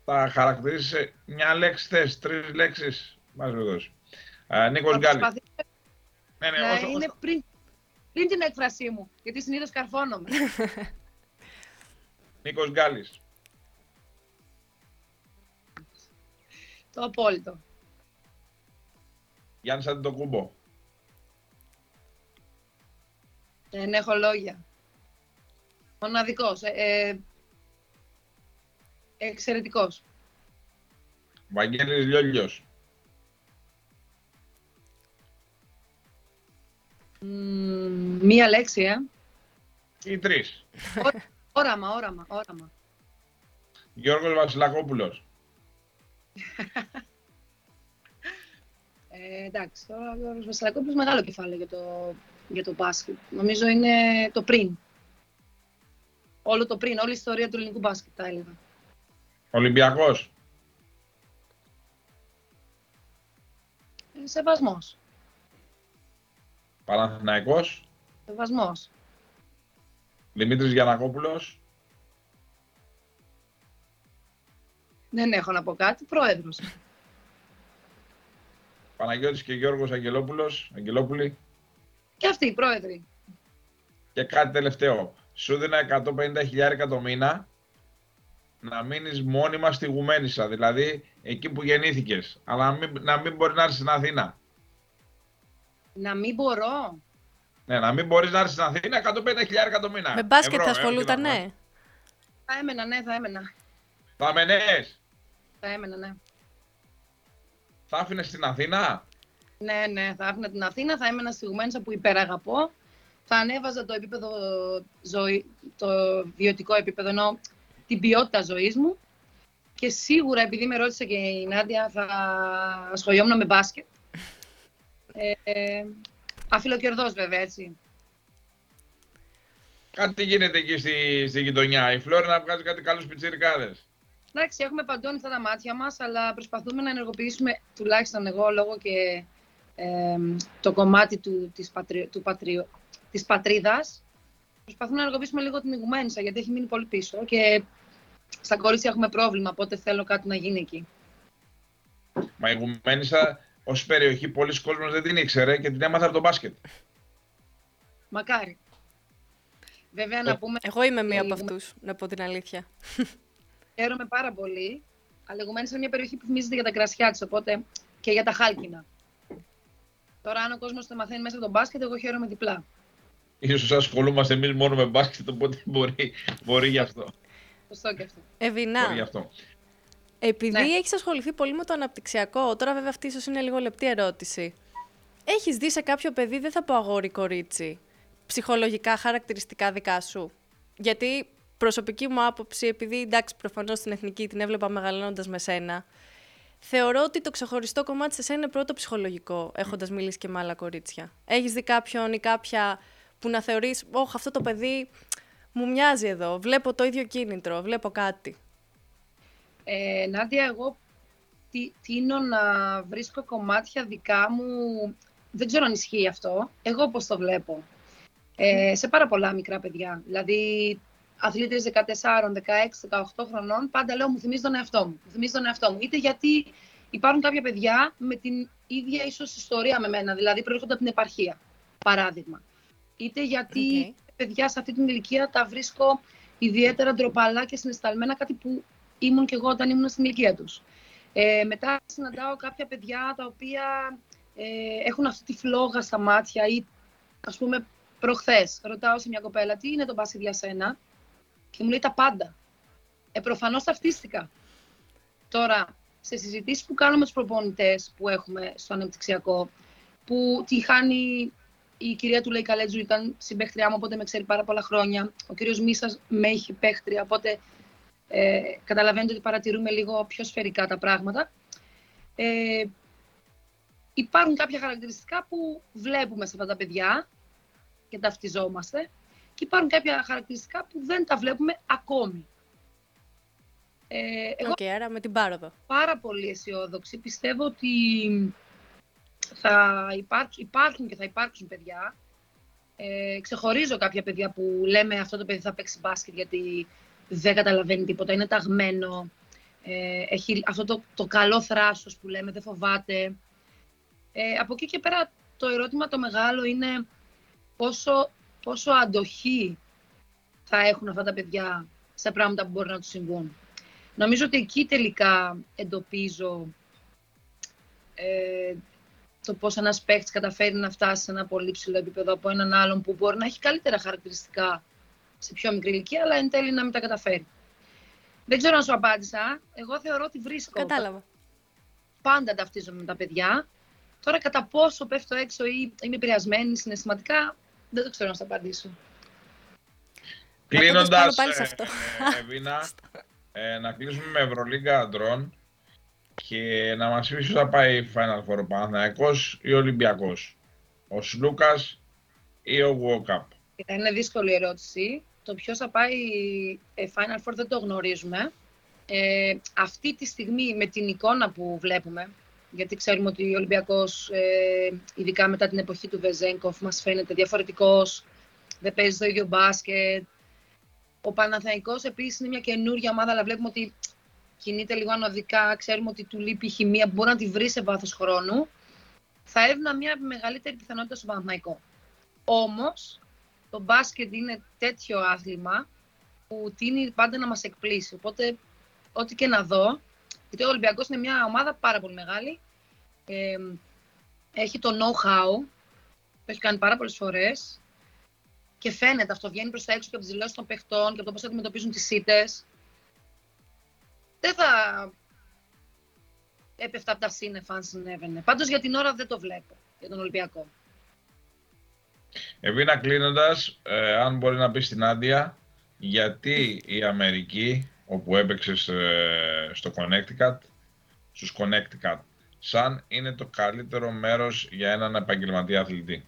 τα χαρακτηρίσει μια λέξη θες, τρεις λέξεις μας δώσεις. Νίκος Γκάλης. Ναι, ναι, όσο, είναι πριν, πριν την έκφρασή μου, γιατί συνήθως καρφώνομαι. Νίκος Γκάλης. Το απόλυτο. Γιάννης Αντιτοκούμπο. Δεν έχω λόγια. Μοναδικός. Ε, ε, εξαιρετικός. Βαγγέλης Λιόλιος. Μία λέξη, ε. Ή τρεις. όραμα, όραμα, όραμα. Γιώργος Βασιλακόπουλος. ε, εντάξει, τώρα ο Γιώργος Βασιλακόπουλος μεγάλο κεφάλαιο για το, για το μπάσκετ. Νομίζω είναι το πριν όλο το πριν, όλη η ιστορία του ελληνικού μπάσκετ, τα έλεγα. Ολυμπιακός. Ε, σεβασμός. Παναθηναϊκός. Σεβασμός. Δημήτρης Γιανακόπουλος. Δεν έχω να πω κάτι. Πρόεδρος. Παναγιώτης και Γιώργος Αγγελόπουλος. Αγγελόπουλοι. Και αυτοί, πρόεδροι. Και κάτι τελευταίο σου δίνα 150 χιλιάρικα το μήνα να μείνεις μόνιμα στη Γουμένισσα, δηλαδή εκεί που γεννήθηκες. Αλλά να μην, να μην μπορεί να έρθεις στην Αθήνα. Να μην μπορώ. Ναι, να μην μπορείς να έρθεις στην Αθήνα 150 χιλιάρικα το μήνα. Με μπάσκετ θα ασχολούταν, ναι. Θα έμενα, ναι, θα έμενα. Θα έμενες; Θα έμενα, ναι. Θα άφηνες στην Αθήνα; Ναι, ναι, θα άφηνα την Αθήνα, θα έμενα στη Γουμένισσα που υπεραγαπώ θα ανέβαζα το επίπεδο ζωή, το βιωτικό επίπεδο, ενώ την ποιότητα ζωής μου. Και σίγουρα, επειδή με ρώτησε και η Νάντια, θα ασχολιόμουν με μπάσκετ. Ε, αφιλοκερδός βέβαια, έτσι. Κάτι γίνεται εκεί στη, στη γειτονιά. Η Φλόρινα βγάζει κάτι καλούς πιτσιρικάδες. Εντάξει, έχουμε παντού αυτά τα μάτια μας, αλλά προσπαθούμε να ενεργοποιήσουμε, τουλάχιστον εγώ, λόγω και ε, το κομμάτι του, της πατρι, του πατριο, της πατρίδας. Προσπαθούμε να ενεργοποιήσουμε λίγο την Ιγουμένισσα, γιατί έχει μείνει πολύ πίσω και στα κορίτσια έχουμε πρόβλημα, οπότε θέλω κάτι να γίνει εκεί. Μα η Ιγουμένισσα ω περιοχή πολλοί κόσμος δεν την ήξερε και την έμαθα από το μπάσκετ. Μακάρι. Βέβαια να πούμε... Εγώ είμαι μία από αυτούς, να πω την αλήθεια. Χαίρομαι πάρα πολύ. Αλλά εγώ μένω σε μια περιοχή που θυμίζεται για τα κρασιά της, οπότε και για τα χάλκινα. Τώρα, αν ο κόσμος το μαθαίνει μέσα από τον μπάσκετ, εγώ χαίρομαι διπλά. Ίσως ασχολούμαστε εμείς μόνο με μπάσκετ, οπότε μπορεί, μπορεί γι' αυτό. Σωστό και αυτό. Ευηνά. Μπορεί γι' αυτό. Επειδή ναι. έχεις ασχοληθεί πολύ με το αναπτυξιακό, τώρα βέβαια αυτή ίσως είναι λίγο λεπτή ερώτηση. Έχεις δει σε κάποιο παιδί, δεν θα πω αγόρι-κορίτσι, ψυχολογικά χαρακτηριστικά δικά σου; Γιατί προσωπική μου άποψη, επειδή εντάξει, προφανώς στην εθνική την έβλεπα μεγαλώνοντας με σένα, θεωρώ ότι το ξεχωριστό κομμάτι σε σένα είναι πρώτο ψυχολογικό, έχοντας μιλήσει και με άλλα κορίτσια. Έχεις δει κάποιον ή κάποια που να θεωρείς, Όχι, αυτό το παιδί μου μοιάζει εδώ. Βλέπω το ίδιο κίνητρο, βλέπω κάτι. Ε, Νάντια, εγώ τι, τίνω να βρίσκω κομμάτια δικά μου. Δεν ξέρω αν ισχύει αυτό. Εγώ πώς το βλέπω. Ε, σε πάρα πολλά μικρά παιδιά. Δηλαδή, αθλήτες 14, 16, 18 χρονών, πάντα λέω μου θυμίζει τον εαυτό μου. Μου θυμίζει τον εαυτό μου. Είτε γιατί υπάρχουν κάποια παιδιά με την ίδια ίσως ιστορία με μένα, δηλαδή προέρχονται από την επαρχία, παράδειγμα. Είτε γιατί παιδιά σε αυτή την ηλικία τα βρίσκω ιδιαίτερα ντροπαλά και συναισθαλμένα, κάτι που ήμουν και εγώ όταν ήμουν στην ηλικία τους. Ε, μετά συναντάω κάποια παιδιά τα οποία ε, έχουν αυτή τη φλόγα στα μάτια ή ας πούμε προχθές ρωτάω σε μια κοπέλα τι είναι το μπάσκετ για σένα; Και μου λέει τα πάντα. Ε, προφανώς ταυτίστηκα. Τώρα, σε συζητήσεις που κάνω με τους προπονητές που έχουμε στο ανεπτυξιακό, που τη χάνει η κυρία του Καλέτζου ήταν συμπαίχτριά μου, οπότε με ξέρει πάρα πολλά χρόνια. Ο κύριος Μίσας με έχει παίχτρια, οπότε ε, καταλαβαίνετε ότι παρατηρούμε λίγο πιο σφαιρικά τα πράγματα. Ε, υπάρχουν κάποια χαρακτηριστικά που βλέπουμε σε αυτά τα παιδιά και ταυτιζόμαστε και υπάρχουν κάποια χαρακτηριστικά που δεν τα βλέπουμε ακόμη. Ε, εγώ okay, άρα με την πάροδο. Πάρα πολύ αισιόδοξη. Πιστεύω ότι θα υπάρξουν, υπάρχουν και θα υπάρξουν παιδιά. Ε, ξεχωρίζω κάποια παιδιά που λέμε αυτό το παιδί θα παίξει μπάσκετ γιατί δεν καταλαβαίνει τίποτα, είναι ταγμένο, ε, έχει αυτό το, το καλό θράσος που λέμε, δεν φοβάται. Ε, από εκεί και πέρα το ερώτημα το μεγάλο είναι πόσο, πόσο αντοχή θα έχουν αυτά τα παιδιά σε πράγματα που μπορεί να τους συμβούν. Νομίζω ότι εκεί τελικά εντοπίζω ε, το πώς ένας παίχτης καταφέρει να φτάσει σε ένα πολύ ψηλό επίπεδο από έναν άλλον που μπορεί να έχει καλύτερα χαρακτηριστικά σε πιο μικρή ηλικία, αλλά εν τέλει να μην τα καταφέρει. Δεν ξέρω αν σου απάντησα. Εγώ θεωρώ ότι βρίσκω. Κατάλαβα. Πάντα ταυτίζομαι με τα παιδιά. Τώρα, κατά πόσο πέφτω έξω ή είμαι επηρεασμένη συναισθηματικά, δεν το ξέρω να σου απαντήσω. Κλείνοντας, ε, ε, να κλείσουμε με Ευρωλίγκα Αντρών και να μας πεις θα πάει Final Four ο Παναθηναϊκός ή ο Ολυμπιακός, ο Σλούκας ή ο Walkup. Είναι δύσκολη ερώτηση. Το ποιος θα πάει ε, Final Four δεν το γνωρίζουμε. Ε, αυτή τη στιγμή με την εικόνα που βλέπουμε, γιατί ξέρουμε ότι ο Ολυμπιακός, ε, ειδικά μετά την εποχή του Βεζέγκοφ, μας φαίνεται διαφορετικός, δεν παίζει το ίδιο μπάσκετ. Ο Παναθηναϊκός επίσης είναι μια καινούργια ομάδα, αλλά βλέπουμε ότι κινείται λίγο ανωδικά, ξέρουμε ότι του λείπει η χημεία που μπορεί να τη βρει σε βάθος χρόνου. Θα έδινα μια μεγαλύτερη πιθανότητα στον Παναθηναϊκό. Όμως, το μπάσκετ είναι τέτοιο άθλημα που τίνει πάντα να μας εκπλήσει. Οπότε, ό,τι και να δω, γιατί ο Ολυμπιακός είναι μια ομάδα πάρα πολύ μεγάλη, ε, έχει το know-how, το έχει κάνει πάρα πολλές φορές και φαίνεται αυτό, βγαίνει προς τα έξω και από τις δηλώσεις των παιχτών και από το πώς αντιμετωπίζουν τις σίτες. Δεν θα έπεφτα από τα σύννεφα αν συνέβαινε. Πάντως για την ώρα δεν το βλέπω, για τον Ολυμπιακό. Εβίνα κλείνοντας, ε, αν μπορεί να πεις στην Άντια, γιατί η Αμερική, όπου έπαιξες στο Connecticut, στους Connecticut, σαν είναι το καλύτερο μέρος για έναν επαγγελματία αθλητή;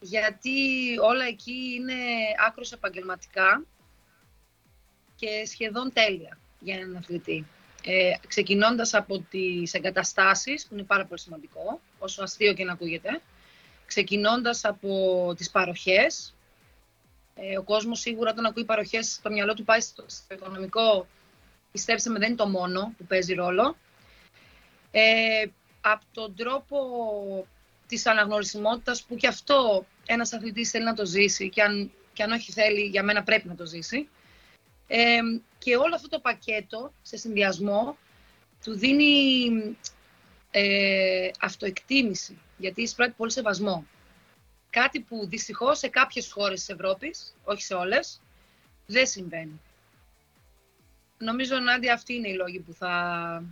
Γιατί όλα εκεί είναι άκρως επαγγελματικά και σχεδόν τέλεια για έναν αθλητή. Ε, ξεκινώντας από τις εγκαταστάσεις, που είναι πάρα πολύ σημαντικό, όσο αστείο και να ακούγεται, ξεκινώντας από τις παροχές. Ε, ο κόσμος σίγουρα όταν ακούει παροχές, το μυαλό του πάει στο, οικονομικό, πιστέψτε με δεν είναι το μόνο που παίζει ρόλο. Ε, από τον τρόπο της αναγνωρισιμότητας που και αυτό ένας αθλητής θέλει να το ζήσει και αν, και αν όχι θέλει, για μένα πρέπει να το ζήσει. Ε, και όλο αυτό το πακέτο σε συνδυασμό του δίνει ε, αυτοεκτίμηση, γιατί εισπράττει πολύ σεβασμό. Κάτι που δυστυχώς σε κάποιες χώρες της Ευρώπης, όχι σε όλες, δεν συμβαίνει. Νομίζω, Νάντια, αυτή είναι η λόγη που θα,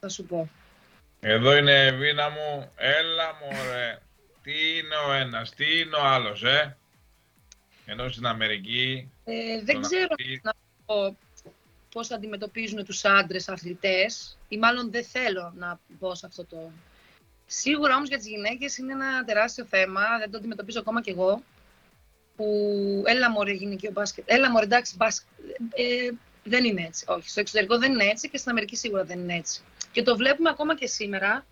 θα σου πω. Εδώ είναι η Βίνα μου. Έλα μωρέ. τι είναι ο ένας, τι είναι ο άλλος, ε; Ενώ στην Αμερική... Ε, δεν ξέρω να πω πώς αντιμετωπίζουν τους άντρες αθλητές ή μάλλον δεν θέλω να πω σε αυτό το... Σίγουρα όμως για τις γυναίκες είναι ένα τεράστιο θέμα, δεν το αντιμετωπίζω ακόμα κι εγώ, που έλα μωρέ γυναικείο μπάσκετ, έλα μωρέ εντάξει μπάσκετ, ε, δεν είναι έτσι. Όχι, στο εξωτερικό δεν είναι έτσι και στην Αμερική σίγουρα δεν είναι έτσι. Και το βλέπουμε ακόμα και σήμερα,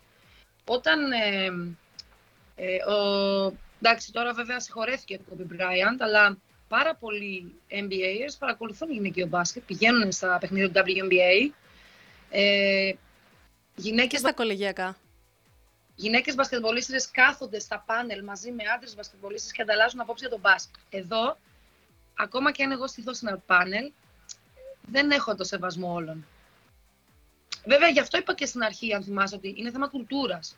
όταν ε, ε, ο, εντάξει τώρα βέβαια συγχωρέθηκε ο Kobe Bryant, αλλά πάρα πολλοί NBAers παρακολουθούν γυναικείο μπάσκετ, πηγαίνουν στα παιχνίδια του WNBA. Ε, γυναίκες... Και στα κολεγιακά. Γυναίκες μπασκετμπολίστρες κάθονται στα πάνελ μαζί με άντρες μπασκετμπολίστρες και ανταλλάσσουν απόψη για τον μπάσκετ. Εδώ, ακόμα και αν εγώ στηθώ σε ένα πάνελ, δεν έχω το σεβασμό όλων. Βέβαια, γι' αυτό είπα και στην αρχή, αν θυμάσαι, ότι είναι θέμα κουλτούρας.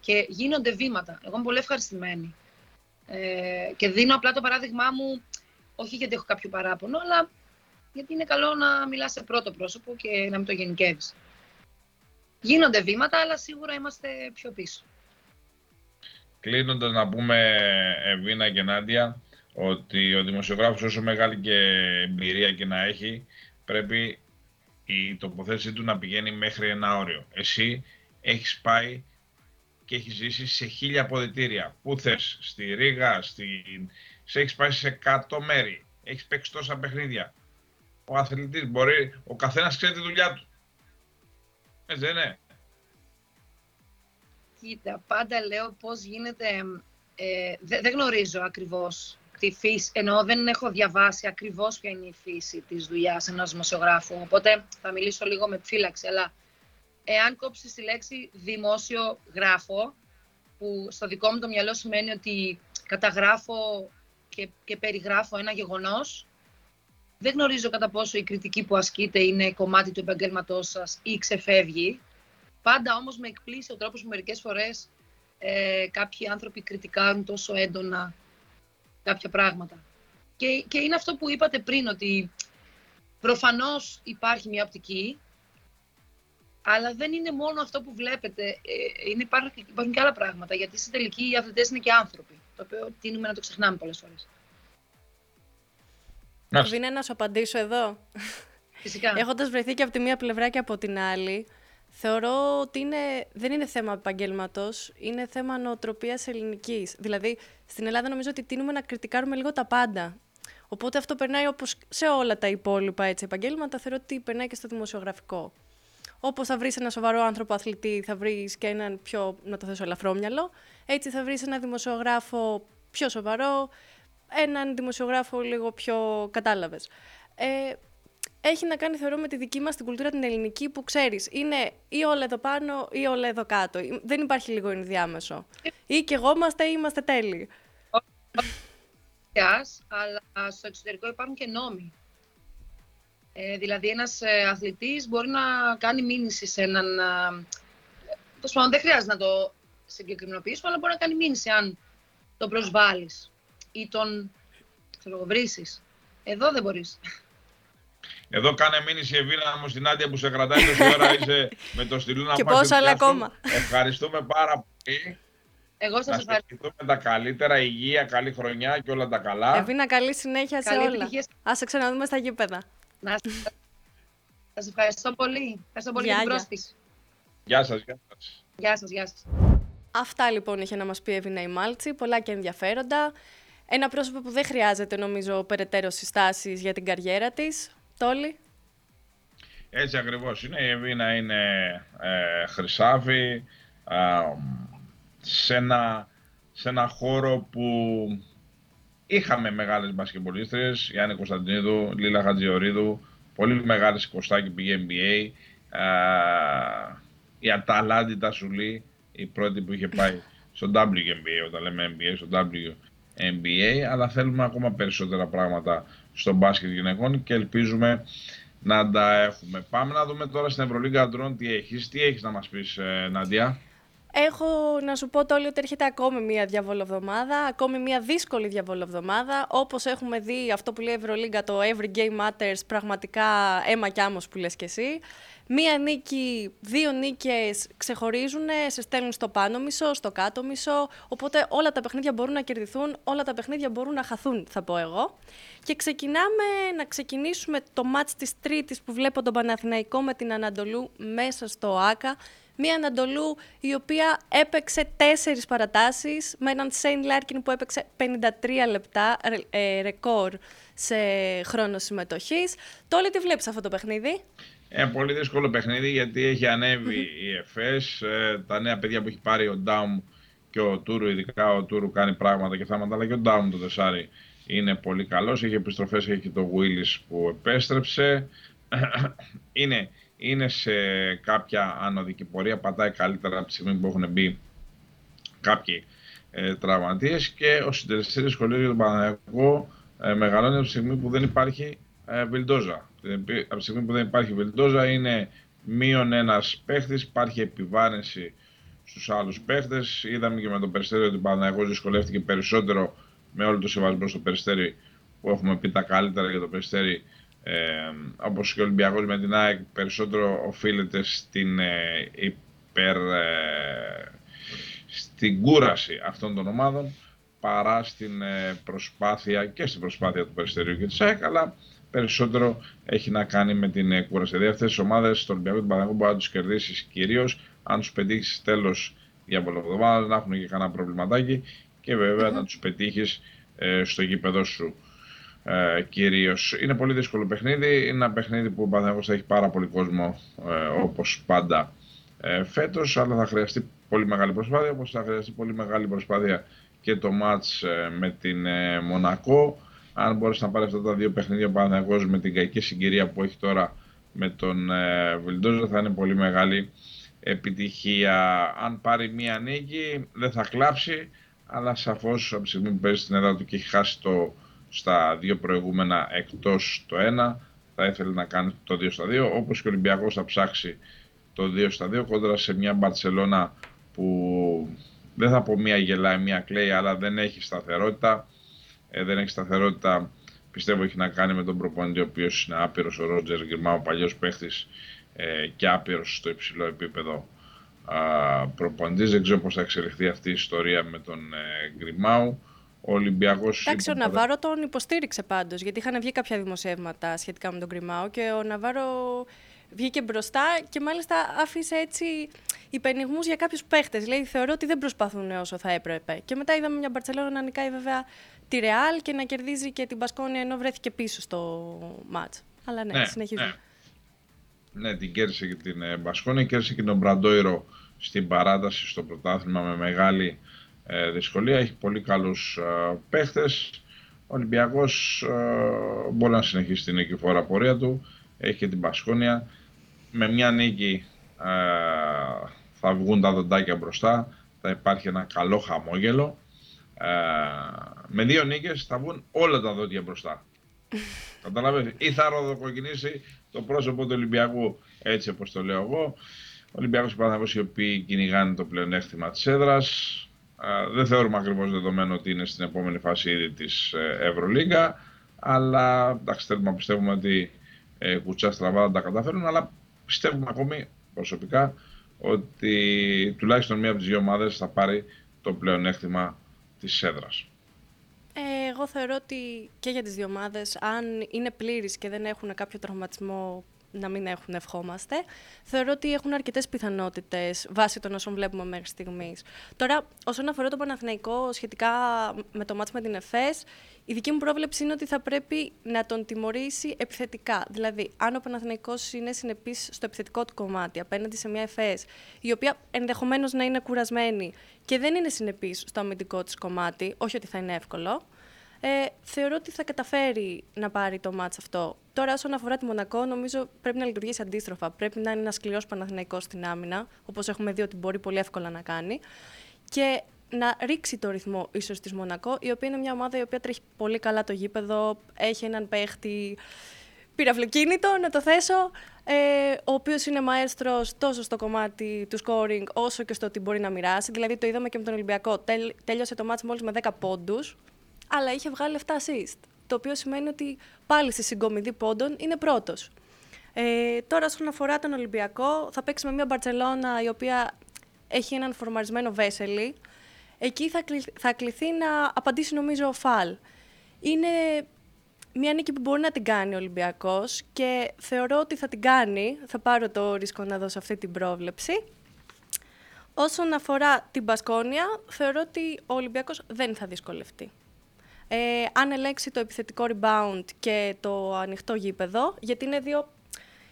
Και γίνονται βήματα. Εγώ είμαι πολύ ευχαριστημένη. Ε, και δίνω απλά το παράδειγμά μου όχι γιατί έχω κάποιο παράπονο, αλλά γιατί είναι καλό να μιλάς σε πρώτο πρόσωπο και να μην το γενικεύεις. Γίνονται βήματα, αλλά σίγουρα είμαστε πιο πίσω. Κλείνοντας να πούμε, Εβίνα και Νάντια, ότι ο δημοσιογράφος όσο μεγάλη και εμπειρία και να έχει, πρέπει η τοποθέτησή του να πηγαίνει μέχρι ένα όριο. Εσύ έχεις πάει και έχεις ζήσει σε χίλια αποδητήρια. Πού θες, στη Ρήγα, στην σε έχεις πάει σε 100 μέρη, έχεις παίξει τόσα παιχνίδια. Ο αθλητής μπορεί, ο καθένας ξέρει τη δουλειά του. Έτσι δεν είναι. Κοίτα, πάντα λέω πώς γίνεται, ε, δεν γνωρίζω ακριβώς τη φύση, ενώ δεν έχω διαβάσει ακριβώς ποια είναι η φύση της δουλειάς ενός δημοσιογράφου, οπότε θα μιλήσω λίγο με φύλαξη, αλλά εάν κόψεις τη λέξη δημόσιο γράφο, που στο δικό μου το μυαλό σημαίνει ότι καταγράφω και, και περιγράφω ένα γεγονός. Δεν γνωρίζω κατά πόσο η κριτική που ασκείται είναι κομμάτι του επαγγέλματός σας ή ξεφεύγει. Πάντα όμως με εκπλήσει ο τρόπος που μερικές φορές ε, κάποιοι άνθρωποι κριτικάρουν τόσο έντονα κάποια πράγματα. Και, και είναι αυτό που είπατε πριν, ότι προφανώς υπάρχει μια οπτική, αλλά δεν είναι μόνο αυτό που βλέπετε. Ε, είναι, υπάρχουν, υπάρχουν και άλλα πράγματα, γιατί στην τελική οι αθλητές είναι και άνθρωποι το οποίο τίνουμε να το ξεχνάμε πολλές φορές. Βίνε, να σου απαντήσω εδώ. Φυσικά. Έχοντας βρεθεί και από τη μία πλευρά και από την άλλη, θεωρώ ότι είναι, δεν είναι θέμα επαγγέλματος, είναι θέμα νοοτροπίας ελληνικής. Δηλαδή, στην Ελλάδα νομίζω ότι τίνουμε να κριτικάρουμε λίγο τα πάντα. Οπότε αυτό περνάει όπως σε όλα τα υπόλοιπα έτσι, επαγγέλματα, θεωρώ ότι περνάει και στο δημοσιογραφικό. Όπως θα βρεις ένα σοβαρό άνθρωπο αθλητή, θα βρεις και έναν πιο, να το θέσω, ελαφρόμυαλο. Έτσι θα βρεις ένα δημοσιογράφο πιο σοβαρό, έναν δημοσιογράφο λίγο πιο κατάλαβες. Ε, έχει να κάνει, θεωρώ, με τη δική μας την κουλτούρα την ελληνική που ξέρεις, είναι ή όλα εδώ πάνω ή όλα εδώ κάτω. Δεν υπάρχει λίγο ενδιάμεσο. Ή και εγώ είμαστε ή είμαστε τέλειοι. αλλά στο εξωτερικό υπάρχουν και νόμοι. Ε, δηλαδή, ένας ε, αθλητής μπορεί να κάνει μήνυση σε έναν... Ε, Τόσο δεν χρειάζεται να το συγκεκριμενοποιήσουμε, αλλά μπορεί να κάνει μήνυση αν τον προσβάλλεις ή τον βρίσεις. Εδώ δεν μπορείς. Εδώ κάνε μήνυση Εβίνα μου στην Άντια που σε κρατάει τόση ώρα είσαι με το στυλού να Και πόσα άλλα ακόμα. Ευχαριστούμε πάρα πολύ. Εγώ σας ευχαριστώ. τα καλύτερα, υγεία, καλή χρονιά και όλα τα καλά. Εβίνα, καλή συνέχεια σε όλα. Ας σε ξαναδούμε στα γήπεδα. Να σας ευχαριστώ πολύ. Ευχαριστώ πολύ για την πρόσκληση. Γεια σας, γεια σας. Γεια σας, γεια σας. Αυτά λοιπόν είχε να μας πει η Εύηνα η Μάλτσι, πολλά και ενδιαφέροντα. Ένα πρόσωπο που δεν χρειάζεται νομίζω περαιτέρω συστάσεις για την καριέρα της. Τόλι. Έτσι ακριβώς είναι. Η Εύηνα είναι ε, χρυσάβη σε, ένα, σε ένα χώρο που είχαμε μεγάλες μπασκεμπολίστρες, Γιάννη Κωνσταντινίδου, Λίλα Χατζιορίδου, πολύ μεγάλες Κωστάκη πήγε NBA, η Αταλάντη Τασουλή, η πρώτη που είχε πάει στο WNBA, όταν λέμε NBA, στο WNBA, NBA, αλλά θέλουμε ακόμα περισσότερα πράγματα στο μπάσκετ γυναικών και ελπίζουμε να τα έχουμε. Πάμε να δούμε τώρα στην Ευρωλίγκα Αντρών τι έχεις. Τι έχεις να μας πεις, ε, Νάντια; Έχω να σου πω όλοι ότι έρχεται ακόμη μία διαβολοβδομάδα, ακόμη μία δύσκολη διαβολοβδομάδα. Όπως έχουμε δει αυτό που λέει η Ευρωλίγκα, το Every Game Matters, πραγματικά αίμα κι άμμος που λες κι εσύ. Μία νίκη, δύο νίκες ξεχωρίζουν, σε στέλνουν στο πάνω μισό, στο κάτω μισό, οπότε όλα τα παιχνίδια μπορούν να κερδιθούν, όλα τα παιχνίδια μπορούν να χαθούν, θα πω εγώ. Και ξεκινάμε να ξεκινήσουμε το μάτς της Τρίτης που βλέπω τον Παναθηναϊκό με την Ανατολού μέσα στο ΆΚΑ. Μία Αναντολού η οποία έπαιξε τέσσερις παρατάσεις με έναν Σέιν Λάρκιν που έπαιξε 53 λεπτά ε, ρεκόρ σε χρόνο συμμετοχής. Τώρα τι βλέπεις αυτό το παιχνίδι; Ε, πολύ δύσκολο παιχνίδι γιατί έχει η ΕΦΕΣ, ε, τα νέα παιδιά που έχει πάρει ο Ντάουμ και ο Τούρου, ειδικά ο Τούρου κάνει πράγματα και θέματα, αλλά και ο Ντάουμ το τεσσάρι είναι πολύ καλός. Έχει επιστροφές, έχει και το Γουίλις που επέστρεψε. είναι, είναι σε κάποια ανωδική πορεία, πατάει καλύτερα από τη στιγμή που έχουν μπει κάποιοι ε, τραυματίες και ο συντελεστής σχολείο για τον Παναγιακό ε, μεγαλώνει από τη στιγμή που δεν υπάρχει ε, Βιλντόζα. Από τη στιγμή που δεν υπάρχει Βιλντόζα είναι μείον ένας παίχτης, υπάρχει επιβάρυνση στους άλλους παίχτες. Είδαμε και με τον Περιστέριο ότι ο Παναγιώ δυσκολεύτηκε περισσότερο με όλο το σεβασμό στο Περιστέρι που έχουμε πει τα καλύτερα για το Περιστέρι. Ε, Όπως και ο Ολυμπιακός με την ΑΕΚ, περισσότερο οφείλεται στην ε, υπερ. Ε, στην κούραση αυτών των ομάδων παρά στην ε, προσπάθεια και στην προσπάθεια του Περιστερίου και της ΑΕΚ, αλλά περισσότερο έχει να κάνει με την ε, κούραση. Δηλαδή αυτές τις ομάδες στον Ολυμπιακό του Παναγού μπορεί να του κερδίσεις κυρίως αν τους πετύχεις τέλος διαβολοβδομάδα, να έχουν και κανένα προβληματάκι και βεβαια να τους πετύχεις ε, στο γήπεδο σου. Ε, κυρίως. Είναι πολύ δύσκολο παιχνίδι. Είναι ένα παιχνίδι που ο Παναγό θα έχει πάρα πολύ κόσμο ε, όπως πάντα ε, φέτος, αλλά θα χρειαστεί πολύ μεγάλη προσπάθεια. Όπως θα χρειαστεί πολύ μεγάλη προσπάθεια και το match ε, με την ε, Μονακό αν μπορέσει να πάρει αυτά τα δύο παιχνίδια ο Παναθηναϊκός με την κακή συγκυρία που έχει τώρα με τον ε, Βιλντόζα θα είναι πολύ μεγάλη επιτυχία. Αν πάρει μία νίκη δεν θα κλάψει, αλλά σαφώς από τη στιγμή που παίζει στην έδρα του και έχει χάσει το, στα δύο προηγούμενα εκτός το ένα, θα ήθελε να κάνει το 2 στα 2, όπως και ο Ολυμπιακός θα ψάξει το 2 στα 2 κόντρα σε μια Μπαρτσελώνα που δεν θα πω μία γελάει, μία κλαίει, αλλά δεν έχει σταθερότητα ε, δεν έχει σταθερότητα. Πιστεύω έχει να κάνει με τον προπονητή, ο οποίος είναι άπειρος ο Ρότζερ Γκριμάου, ο παλιός παίχτης ε, και άπειρος στο υψηλό επίπεδο προπονητής. Δεν ξέρω πώς θα εξελιχθεί αυτή η ιστορία με τον ε, Γκριμάου. Ο Ολυμπιακός. Εντάξει, ο Ναβάρο τον υποστήριξε πάντως, γιατί είχαν βγει κάποια δημοσιεύματα σχετικά με τον Γκριμάου και ο Ναβάρο βγήκε μπροστά και μάλιστα άφησε έτσι υπενιγμούς για κάποιους παίχτες. Λέει, θεωρώ ότι δεν προσπαθούν όσο θα έπρεπε. Και μετά είδαμε μια Μπαρσελόνα να νικάει βέβαια τη Ρεάλ και να κερδίζει και την Πασκόνια ενώ βρέθηκε πίσω στο μάτς. Αλλά ναι, ναι συνεχίζουμε. Ναι. ναι. την κέρδισε και την ε, Μπασκόνια, κέρδισε και τον Μπραντόιρο στην παράταση στο πρωτάθλημα με μεγάλη ε, δυσκολία. Έχει πολύ καλούς ε, παίχτες. Ο Ολυμπιακός ε, μπορεί να συνεχίσει την εκειφόρα πορεία του. Έχει και την Πασκόνια. Με μια νίκη ε, θα βγουν τα δοντάκια μπροστά. Θα υπάρχει ένα καλό χαμόγελο. Ε, με δύο νίκες θα βγουν όλα τα δόντια μπροστά. Καταλαβαίνετε. Ή θα ροδοκοκινήσει το πρόσωπο του Ολυμπιακού, έτσι όπως το λέω εγώ. Ο Ολυμπιακός και οι οποίοι κυνηγάνε το πλεονέκτημα της έδρας. Ε, δεν θεωρούμε ακριβώς δεδομένο ότι είναι στην επόμενη φάση ήδη της ε, Ευρωλίγκα. Αλλά εντάξει, θέλουμε να πιστεύουμε ότι ε, κουτσά στραβά δεν τα καταφέρουν. Αλλά πιστεύουμε ακόμη προσωπικά ότι τουλάχιστον μία από τις δύο ομάδες θα πάρει το πλεονέκτημα της έδρας. Ε, εγώ θεωρώ ότι και για τις δύο ομάδες, αν είναι πλήρεις και δεν έχουν κάποιο τραυματισμό να μην έχουν ευχόμαστε. Θεωρώ ότι έχουν αρκετές πιθανότητες βάσει των όσων βλέπουμε μέχρι στιγμής. Τώρα, όσον αφορά το Παναθηναϊκό σχετικά με το μάτσο με την ΕΦΕΣ, η δική μου πρόβλεψη είναι ότι θα πρέπει να τον τιμωρήσει επιθετικά. Δηλαδή, αν ο Παναθηναϊκός είναι συνεπής στο επιθετικό του κομμάτι απέναντι σε μια ΕΦΕΣ, η οποία ενδεχομένως να είναι κουρασμένη και δεν είναι συνεπής στο αμυντικό της κομμάτι, όχι ότι θα είναι εύκολο, ε, θεωρώ ότι θα καταφέρει να πάρει το μάτς αυτό. Τώρα, όσον αφορά τη Μονακό, νομίζω πρέπει να λειτουργήσει αντίστροφα. Πρέπει να είναι ένας σκληρός Παναθηναϊκός στην άμυνα, όπως έχουμε δει ότι μπορεί πολύ εύκολα να κάνει. Και να ρίξει το ρυθμό ίσως της Μονακό, η οποία είναι μια ομάδα η οποία τρέχει πολύ καλά το γήπεδο, έχει έναν παίχτη πυραυλοκίνητο, να το θέσω, ε, ο οποίος είναι μαέστρος τόσο στο κομμάτι του scoring όσο και στο ότι μπορεί να μοιράσει. Δηλαδή το είδαμε και με τον Ολυμπιακό. Τέλ, τέλειωσε το μάτς μόλις με 10 πόντους, αλλά είχε βγάλει 7 assist. Το οποίο σημαίνει ότι πάλι στη συγκομιδή πόντων είναι πρώτος. Ε, τώρα, όσον αφορά τον Ολυμπιακό, θα παίξει με μια Μπαρσελόνα η οποία έχει έναν φορμαρισμένο Βέσελη. Εκεί θα, θα κληθεί να απαντήσει, νομίζω, φαλ. Είναι μια νίκη που μπορεί να την κάνει ο Ολυμπιακός και θεωρώ ότι θα την κάνει. Θα πάρω το ρίσκο να δώσω αυτή την πρόβλεψη. Όσον αφορά την Μπασκόνια, θεωρώ ότι ο Ολυμπιακός δεν θα δυσκολευτεί. Ε, αν ελέγξει το επιθετικό rebound και το ανοιχτό γήπεδο, γιατί είναι δύο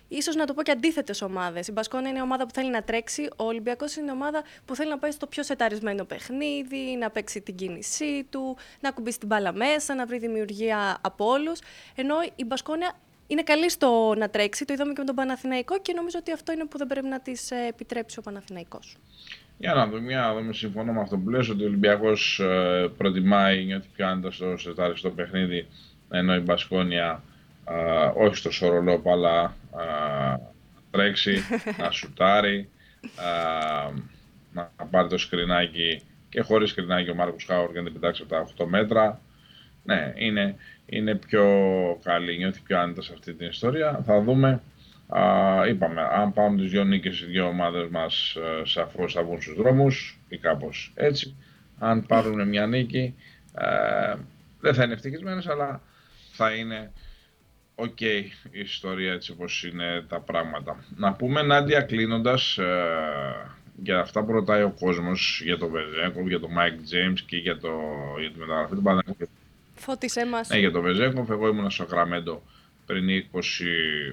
ίσως να το πω και αντίθετες ομάδες. Η Μπασκόνα είναι ομάδα που θέλει να τρέξει. Ο Ολυμπιακός είναι ομάδα που θέλει να πάει στο πιο σεταρισμένο παιχνίδι, να παίξει την κίνησή του, να κουμπίσει την μπάλα μέσα, να βρει δημιουργία από όλους. Ενώ η Μπασκόνια είναι καλή στο να τρέξει. Το είδαμε και με τον Παναθηναϊκό και νομίζω ότι αυτό είναι που δεν πρέπει να τη ε, επιτρέψει ο Παναθηναϊκός. Για να δούμε, για να δούμε. Συμφωνώ με αυτό που λες ότι ο Ολυμπιακός ε, προτιμάει, νιώθει πιο άνετα στο σεταριστό παιχνίδι, ενώ η Μπασκόνια όχι στο σωρολόπο, αλλά να τρέξει, να σουτάρει, να πάρει το σκρινάκι και χωρίς σκρινάκι ο Μάρκος Χάουρ για να την πετάξει από τα 8 μέτρα. Ναι, είναι, είναι πιο καλή, νιώθει πιο άνετα σε αυτή την ιστορία. Θα δούμε. Α, είπαμε, αν πάμε τις δύο νίκες οι δύο ομάδες μας ε, σαφώς θα βγουν στους δρόμους ή κάπως έτσι. Αν πάρουν μια νίκη ε, δεν θα είναι ευτυχισμένες αλλά θα είναι OK okay, η ιστορία έτσι όπως είναι τα πράγματα. Να πούμε Νάντια κλείνοντας ε, για αυτά που ρωτάει ο κόσμος για το Βεζένκοφ, για το Μάικ Τζέιμς και για, το, για τη μεταγραφή του Παναγιώτη. Φώτισέ μας. Ναι, για το Βεζέγκοφ, εγώ ήμουν στο Σακραμέντο πριν 20,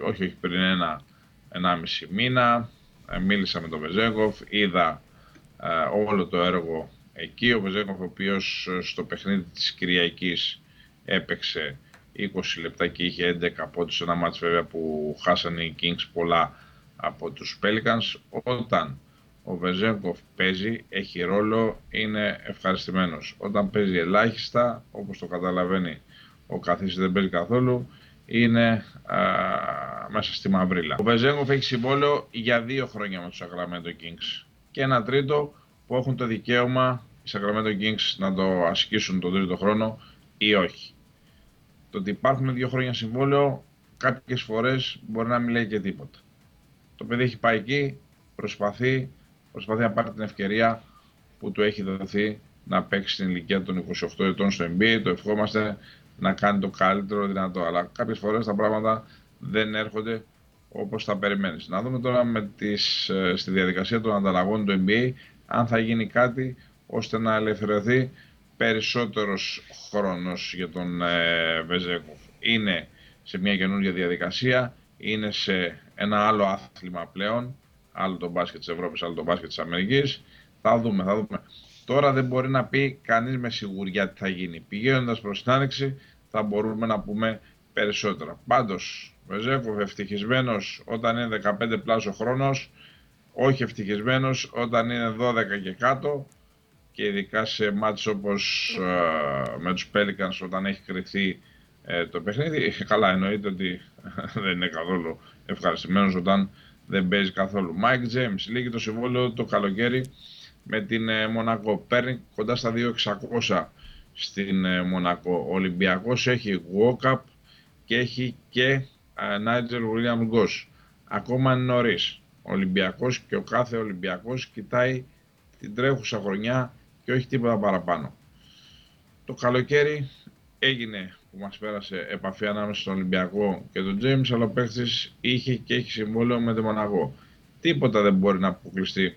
όχι, όχι πριν ένα, 1,5 μήνα, ε, μίλησα με τον Βεζέγκοφ, είδα ε, όλο το έργο εκεί, ο Βεζέγκοφ ο οποίος ε, στο παιχνίδι της Κυριακής έπαιξε 20 λεπτά και είχε 11 από σε ένα μάτς βέβαια που χάσανε οι Kings πολλά από τους Pelicans. Όταν ο Βεζέγκοφ παίζει, έχει ρόλο, είναι ευχαριστημένος. Όταν παίζει ελάχιστα, όπως το καταλαβαίνει ο καθής δεν παίζει καθόλου, είναι α, μέσα στη μαυρίλα. Ο Βεζέγκοφ έχει συμβόλαιο για δύο χρόνια με τους Sacramento Kings και ένα τρίτο που έχουν το δικαίωμα οι Sacramento Kings να το ασκήσουν τον τρίτο χρόνο ή όχι. Το ότι υπάρχουν δύο χρόνια συμβόλαιο κάποιες φορές μπορεί να μην λέει και τίποτα. Το παιδί έχει πάει εκεί, προσπαθεί, προσπαθεί να πάρει την ευκαιρία που του έχει δοθεί να παίξει στην ηλικία των 28 ετών στο NBA. Το ευχόμαστε να κάνει το καλύτερο δυνατό. Αλλά κάποιες φορές τα πράγματα δεν έρχονται όπως τα περιμένεις. Να δούμε τώρα με τις, ε, στη διαδικασία των ανταλλαγών του NBA αν θα γίνει κάτι ώστε να ελευθερωθεί περισσότερος χρόνος για τον ε, Βεζέκοφ. Είναι σε μια καινούργια διαδικασία, είναι σε ένα άλλο άθλημα πλέον, άλλο το μπάσκετ της Ευρώπης, άλλο το μπάσκετ της Αμερικής. Θα δούμε, θα δούμε. Τώρα δεν μπορεί να πει κανείς με σιγουριά τι θα γίνει. Πηγαίνοντας προς την άνοιξη θα μπορούμε να πούμε περισσότερα. Πάντως, Βεζέκοφ ευτυχισμένος όταν είναι 15 πλάσος χρόνος, όχι ευτυχισμένος όταν είναι 12 και κάτω, και ειδικά σε μάτς όπως ε, με τους Pelicans όταν έχει κρυθεί ε, το παιχνίδι. Καλά εννοείται ότι δεν είναι καθόλου ευχαριστημένος όταν δεν παίζει καθόλου. Mike James λύγει το συμβόλαιο το καλοκαίρι με την ε, Μονακό. Παίρνει κοντά στα 2.600 στην ε, Μονακό. Ο Ολυμπιακός έχει walk-up και έχει και Nigel William Goss. Ακόμα είναι νωρίς. Ο Ολυμπιακός και ο κάθε Ολυμπιακός κοιτάει την τρέχουσα χρονιά και όχι τίποτα παραπάνω. Το καλοκαίρι έγινε που μας πέρασε επαφή ανάμεσα στον Ολυμπιακό και τον Τζέιμς, αλλά ο παίχτης είχε και έχει συμβόλαιο με τον Μοναγό. Τίποτα δεν μπορεί να αποκλειστεί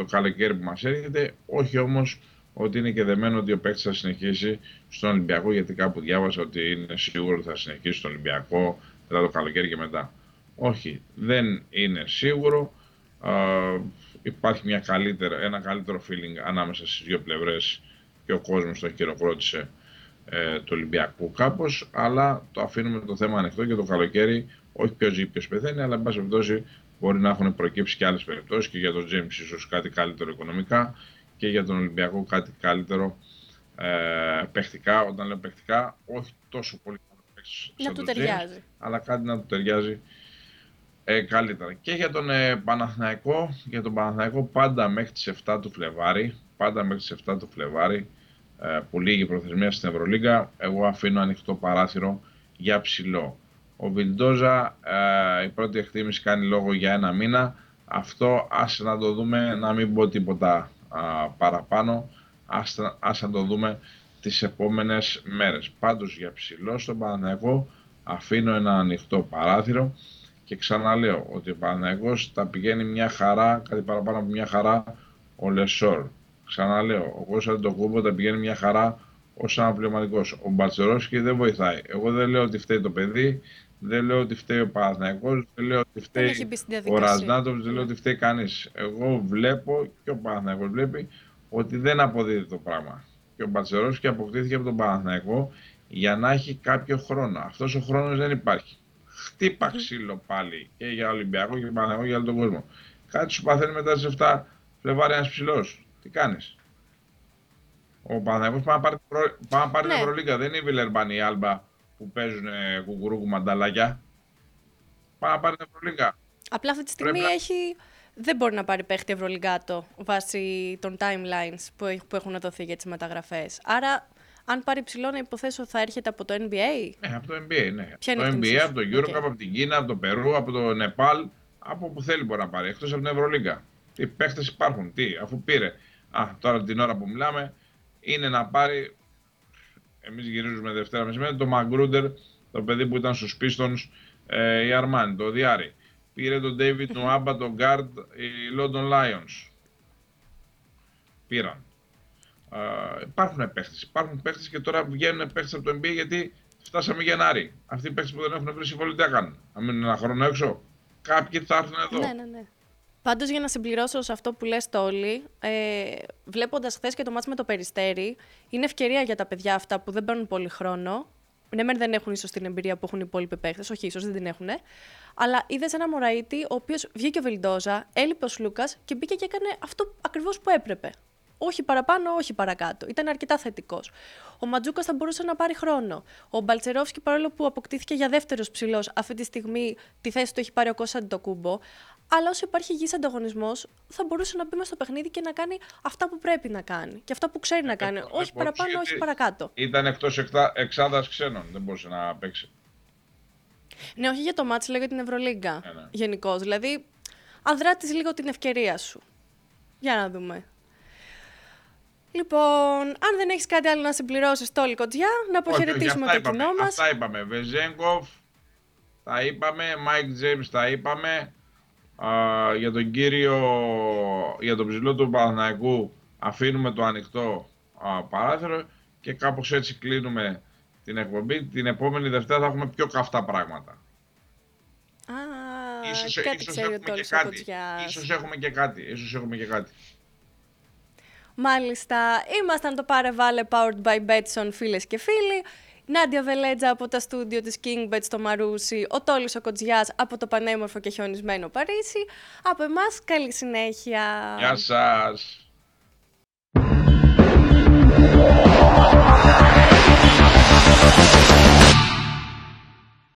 το καλοκαίρι που μας έρχεται, όχι όμως ότι είναι και δεμένο ότι ο παίχτης θα συνεχίσει στον Ολυμπιακό, γιατί κάπου διάβασα ότι είναι σίγουρο ότι θα συνεχίσει στον Ολυμπιακό μετά το καλοκαίρι και μετά. Όχι, δεν είναι σίγουρο υπάρχει μια καλύτερα, ένα καλύτερο feeling ανάμεσα στις δύο πλευρές και ο κόσμος το χειροκρότησε ε, του Ολυμπιακού κάπως, αλλά το αφήνουμε το θέμα ανοιχτό και το καλοκαίρι όχι ποιος ζει ποιος πεθαίνει, αλλά εν πάση μπορεί να έχουν προκύψει και άλλες περιπτώσεις και για τον James ίσως κάτι καλύτερο οικονομικά και για τον Ολυμπιακό κάτι καλύτερο ε, παιχτικά, όταν λέω παιχτικά, όχι τόσο πολύ να του ταιριάζει. αλλά κάτι να του ταιριάζει ε, καλύτερα. Και για τον ε, Παναθηναϊκό, για τον Παναθηναϊκό πάντα μέχρι τις 7 του Φλεβάρι, πάντα μέχρι τις 7 του Φλεβάρι, ε, που λύγει η προθεσμία στην Ευρωλίγα, εγώ αφήνω ανοιχτό παράθυρο για ψηλό. Ο Βιλντόζα, ε, η πρώτη εκτίμηση κάνει λόγο για ένα μήνα. Αυτό άσε να το δούμε, να μην πω τίποτα παραπάνω. Άσε, να το δούμε τις επόμενες μέρες. Πάντως για ψηλό στον Παναθηναϊκό αφήνω ένα ανοιχτό παράθυρο και ξαναλέω ότι ο Παναθηναϊκός τα πηγαίνει μια χαρά, κάτι παραπάνω από μια χαρά, ο Λεσόρ. Ξαναλέω, ο Κώστα το κούμπο τα πηγαίνει μια χαρά ως αναπληρωματικός. Ο Μπατσερόσκι δεν βοηθάει. Εγώ δεν λέω ότι φταίει το παιδί, δεν λέω ότι φταίει ο Παναθηναϊκός, δεν λέω ότι φταίει ο Ραζνάτοβ, δεν λέω ότι φταίει κανείς. Εγώ βλέπω και ο Παναθηναϊκός βλέπει ότι δεν αποδίδει το πράγμα. Και ο Μπατσερόσκι αποκτήθηκε από τον Παναθηναϊκό για να έχει κάποιο χρόνο. Αυτός ο χρόνος δεν υπάρχει. Χτύπα ξύλο πάλι και για Ολυμπιακό και Παναθηναϊκό για όλο τον κόσμο. Κάτι σου παθαίνει μετά τι 7 Φλεβάρι ένας ψηλός. Τι κάνεις; Ο Παναθηναϊκός πάει να πάρει, πάει να πάρει ναι. την Ευρωλίγκα. Δεν είναι η Βιλερμπάνη η Άλμπα που παίζουν κουκουρούκου μανταλάκια. Πάει να πάρει την Ευρωλίγκα. Απλά αυτή τη στιγμή έχει... δεν μπορεί να πάρει παίχτη Ευρωλιγκάτο βάσει των timelines που έχουν δοθεί για τις μεταγραφές. Άρα, αν πάρει ψηλό, να υποθέσω θα έρχεται από το NBA. Ναι, από το NBA, ναι. Ποια το NBA, από το Eurocup, okay. από την Κίνα, από το Περού, από το Νεπάλ. Από όπου θέλει μπορεί να πάρει, εκτός από την Ευρωλίγκα. Τι παίχτες υπάρχουν, τι, αφού πήρε. Α, τώρα την ώρα που μιλάμε, είναι να πάρει. Εμείς γυρίζουμε Δευτέρα μεσημέρι. Το Μαγκρούντερ, το παιδί που ήταν στους Pistons, ε, η Αρμάνι, το Διάρη. Πήρε τον David Νουάμπα, τον Guard, οι London Lions. Πήραν. Ε, υπάρχουν παίχτες. Υπάρχουν παίχτες και τώρα βγαίνουν παίχτες από το NBA γιατί φτάσαμε Γενάρη. Αυτοί οι παίχτες που δεν έχουν βρει συμβόλαιο τι έκαναν. Να μείνουν ένα χρόνο έξω; Κάποιοι θα έρθουν εδώ; Ναι, ναι, ναι. Πάντως, για να συμπληρώσω σε αυτό που λες Τόλι, ε, βλέποντας χθες και το μάτι με το περιστέρι, είναι ευκαιρία για τα παιδιά αυτά που δεν παίρνουν πολύ χρόνο. Ναι, δεν έχουν ίσως την εμπειρία που έχουν οι υπόλοιποι παίχτε, όχι, ίσως δεν την έχουν. Αλλά είδες ένα Μωραήτη, ο οποίος βγήκε ο Βελντόζα, έλειπε ο Λούκα και μπήκε και έκανε αυτό ακριβώς που έπρεπε. Όχι παραπάνω, όχι παρακάτω. Ήταν αρκετά θετικός. Ο Ματζούκας θα μπορούσε να πάρει χρόνο. Ο Μπαλτσερόφσκι, παρόλο που αποκτήθηκε για δεύτερος ψηλός, αυτή τη στιγμή τη θέση του έχει πάρει ο Κώστα Αντιτοκούμπο. Αλλά όσο υπάρχει υγιής ανταγωνισμός, θα μπορούσε να μπει μέσα στο παιχνίδι και να κάνει αυτά που πρέπει να κάνει. Και αυτά που ξέρει να κάνει. Ε, όχι παραπάνω, όχι παρακάτω. Ήταν εκτός εξάδας ξένων, δεν μπορούσε να παίξει. Ναι, όχι για το ματς, λέω για την Ευρωλίγκα. Ε, ναι. Γενικώς. Δηλαδή, αδράττει λίγο την ευκαιρία σου. Για να δούμε. Λοιπόν, αν δεν έχεις κάτι άλλο να συμπληρώσεις, το Κοτζιά, να αποχαιρετήσουμε το κοινό μας. Αυτά είπαμε. Βεζένκοφ, τα είπαμε. Μάικ Τζέιμς, τα είπαμε για τον κύριο, για τον ψηλό του Παναθηναϊκού αφήνουμε το ανοιχτό α, παράθυρο και κάπως έτσι κλείνουμε την εκπομπή. Την επόμενη Δευτέρα θα έχουμε πιο καυτά πράγματα. Α, ίσως, ίσως έχουμε και κάτι. Ίσως έχουμε και κάτι. Ίσως έχουμε και κάτι. Μάλιστα, ήμασταν το Πάρε Βάλε Powered by Betson φίλες και φίλοι. Νάντια Βελέτζα από τα στούντιο της Kingbet στο Μαρούσι, ο Τόλης ο Κοτζιάς από το πανέμορφο και χιονισμένο Παρίσι. Από εμάς, καλή συνέχεια. Γεια σας.